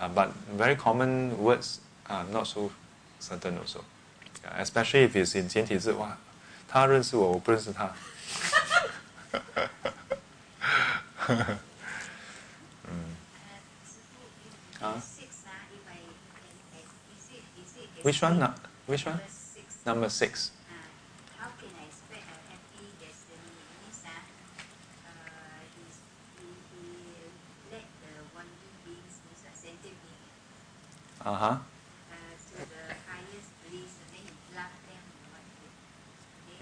Uh, but very common words are not so certain also. Yeah, especially if it's in 简体字，哇，他认识我，我不认识他。嗯，啊。 Which one? Uh, which one? Number six. Uh, how can I expect a happy destiny? Means uh, uh, he's, he, he led the wandering beings, means uh, sentient beings, Uh huh. uh?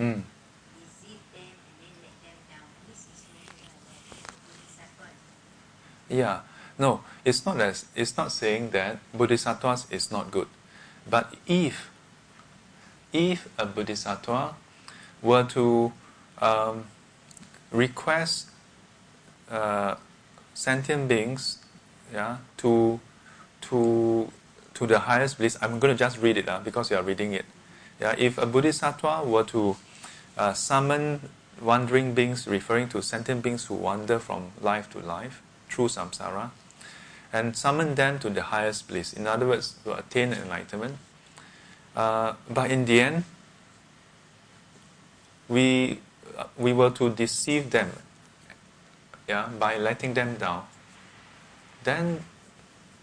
Mm. Yeah. No, it's not as it's not saying that bodhisattvas is not good. But if if a bodhisattva were to um, request uh, sentient beings yeah, to, to, to the highest bliss. I'm going to just read it uh, because you are reading it. Yeah, if a bodhisattva were to uh, summon wandering beings, referring to sentient beings who wander from life to life through samsara, and summon them to the highest bliss, in other words, to attain enlightenment. Uh, but in the end, we, uh, we were to deceive them yeah, by letting them down, then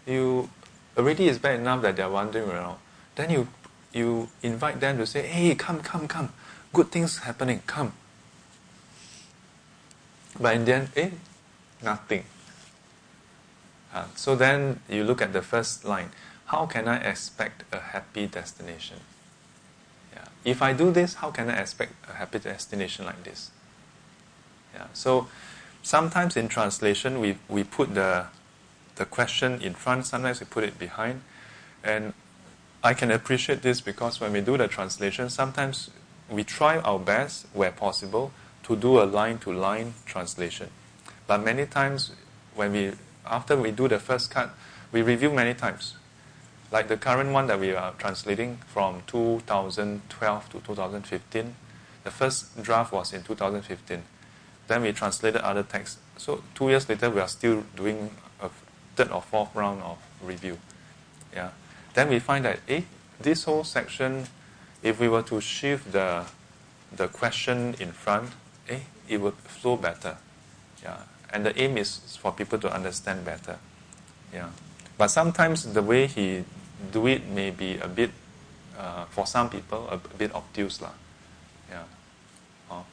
you already is bad enough that they're wandering around. Then you you invite them to say, hey, come, come, come. Good things happening, come. But in the end, eh, nothing. Uh, so then you look at the first line. How can I expect a happy destination? Yeah. If I do this, how can I expect a happy destination like this? Yeah. So sometimes in translation, we, we put the, the question in front, sometimes we put it behind. And I can appreciate this because when we do the translation, sometimes we try our best, where possible, to do a line to line translation. But many times, when we after we do the first cut, we review many times. Like the current one that we are translating from 2012 to 2015, the first draft was in 2015. Then we translated other texts. So two years later, we are still doing a third or fourth round of review. Yeah then we find that eh, this whole section, if we were to shift the the question in front, eh, it would flow better. Yeah. And the aim is for people to understand better. Yeah. But sometimes the way he do it may be a bit, uh, for some people, a, bit obtuse. Lah. Yeah. Oh.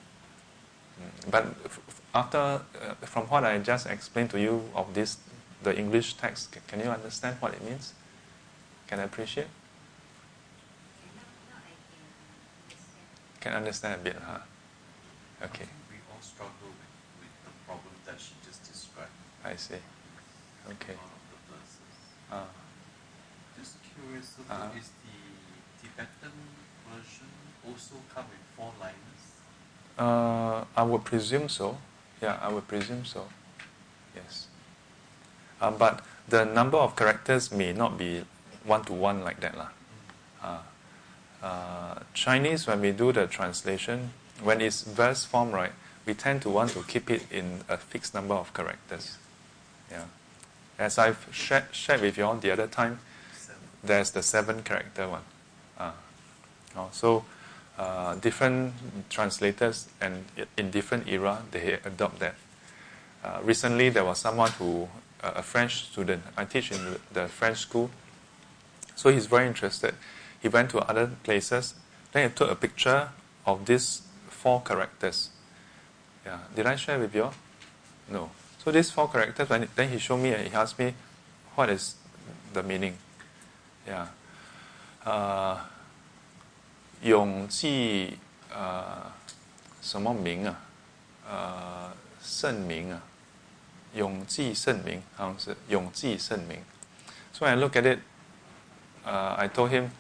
But after, uh, from what I just explained to you of this, the English text, can you understand what it means? Can I appreciate? Can understand a bit, huh? Okay. We all struggle with, with the problem that she just described. I see. Okay. One of the verses. Uh, Just curious, so Uh-huh. is the Tibetan version also come with four liners? uh, I would presume so. Yeah, I would presume so. Yes. Uh, but the number of characters may not be one to one like that. lah. Uh, uh, Chinese, when we do the translation, when it's verse form, right, we tend to want to keep it in a fixed number of characters. Yeah. As I've shared, shared with you all the other time, Seven. there's the seven character one. Uh, oh, so uh, different translators and in different era they adopt that. Uh, recently, there was someone who, uh, a French student, I teach in the- the French school, so he's very interested. He went to other places, then he took a picture of these four characters. Yeah, did I share with you? all? No. So these four characters, when then he showed me and he asked me, what is the meaning? Yeah. Uh, 永记呃什么名啊？呃，圣名啊，永记圣名，好像是永记圣名。So when I look at it, uh, I told him,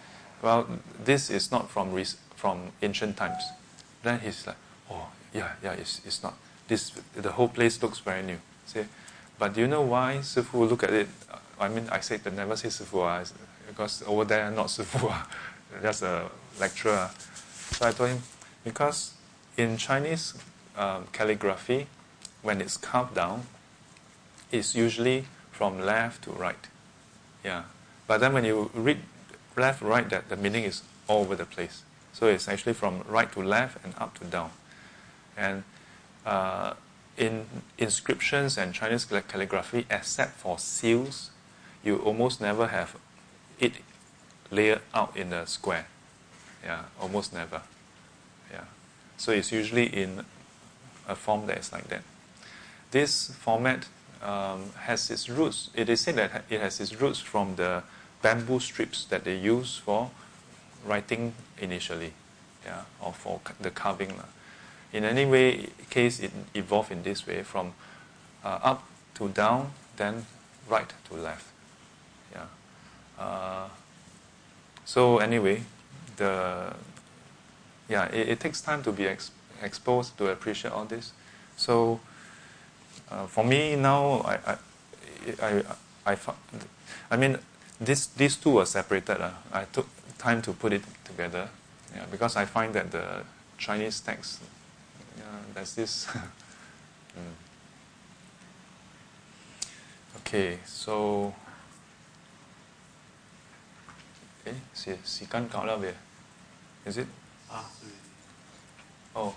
well, this is not from rec- from ancient times. Then he's like, oh yeah, yeah, it's, it's not. This the whole place looks very new. Say, but do you know why Sifu look at it? I mean, I said to never say Sifu ah, because over there not Sifu ah, just a lecturer. So I told him because in Chinese um, calligraphy, when it's carved down, it's usually from left to right. Yeah. But then when you read left right, that the meaning is all over the place. So it's actually from right to left and up to down. And uh, in inscriptions and Chinese cal- calligraphy, except for seals, you almost never have it layered out in a square. Yeah, almost never. Yeah. So it's usually in a form that is like that. This format um, has its roots. It is said that it has its roots from the bamboo strips that they use for writing initially, yeah, or for the carving. In any way, case it evolved in this way from uh, up to down, then right to left. Yeah. Uh, so anyway, the yeah, it, it takes time to be ex- exposed to appreciate all this. So uh, for me now, I, I, I, I, I mean, this, these two are separated. Uh. I took time to put it together yeah, because I find that the Chinese text, uh, does this? mm. Okay, so eh, see, see, can count lah biar, is it? Ah. Oh.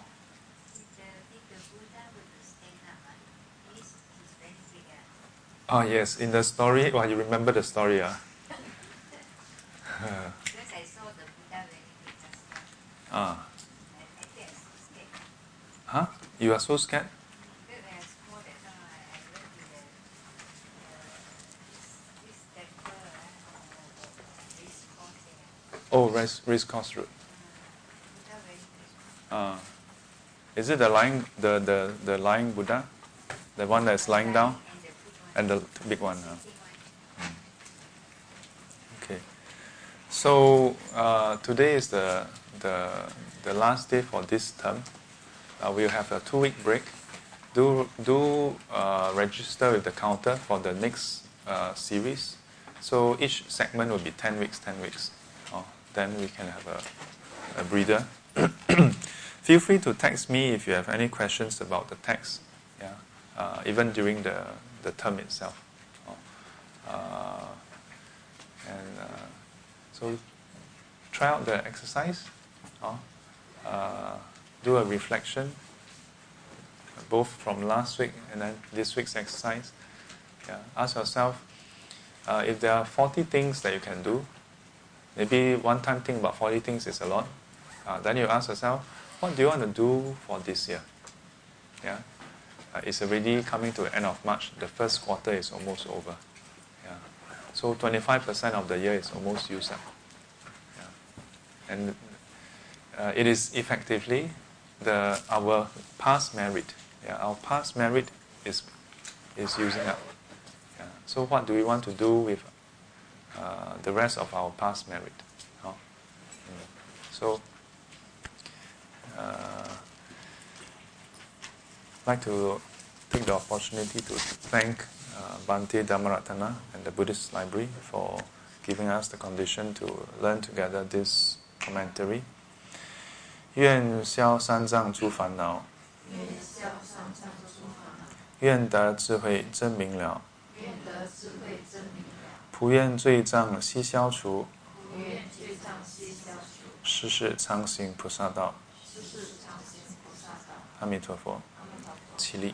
Ah oh, yes, in the story, well you remember the story, ah. Ah uh, race course there. Oh, race, race course road. Buddha very big. Ah. Is it the lying, the, the, the lying Buddha? The one that's lying down? And the big one. And the big one, huh? Okay. So uh, today is the, the, the last day for this term. Uh, we'll have a two week break. Do, do uh, register with the counter for the next uh, series. So each segment will be 10 weeks, 10 weeks. Oh, then we can have a, a breather. Feel free to text me if you have any questions about the text, yeah, uh, even during the, the term itself. Oh, uh, and uh, so try out the exercise. Oh, do a reflection, both from last week and then this week's exercise. Yeah, ask yourself uh, if there are 40 things that you can do. Maybe one time think about 40 things is a lot. Uh, then you ask yourself, what do you want to do for this year? Yeah, uh, it's already coming to the end of March. The first quarter is almost over. Yeah. So 25% of the year is almost used up. Yeah. And uh, it is effectively the our past merit. Yeah, our past merit is is using up. Yeah. So what do we want to do with uh, the rest of our past merit? Huh? Mm. So uh, I'd like to take the opportunity to thank uh, Bhante Dhammaratana and the Buddhist Library for giving us the condition to learn together this commentary. 愿消三藏诸烦恼，愿得智慧真明了，普愿罪障悉消除，施是常行菩萨道，阿弥陀佛，起立。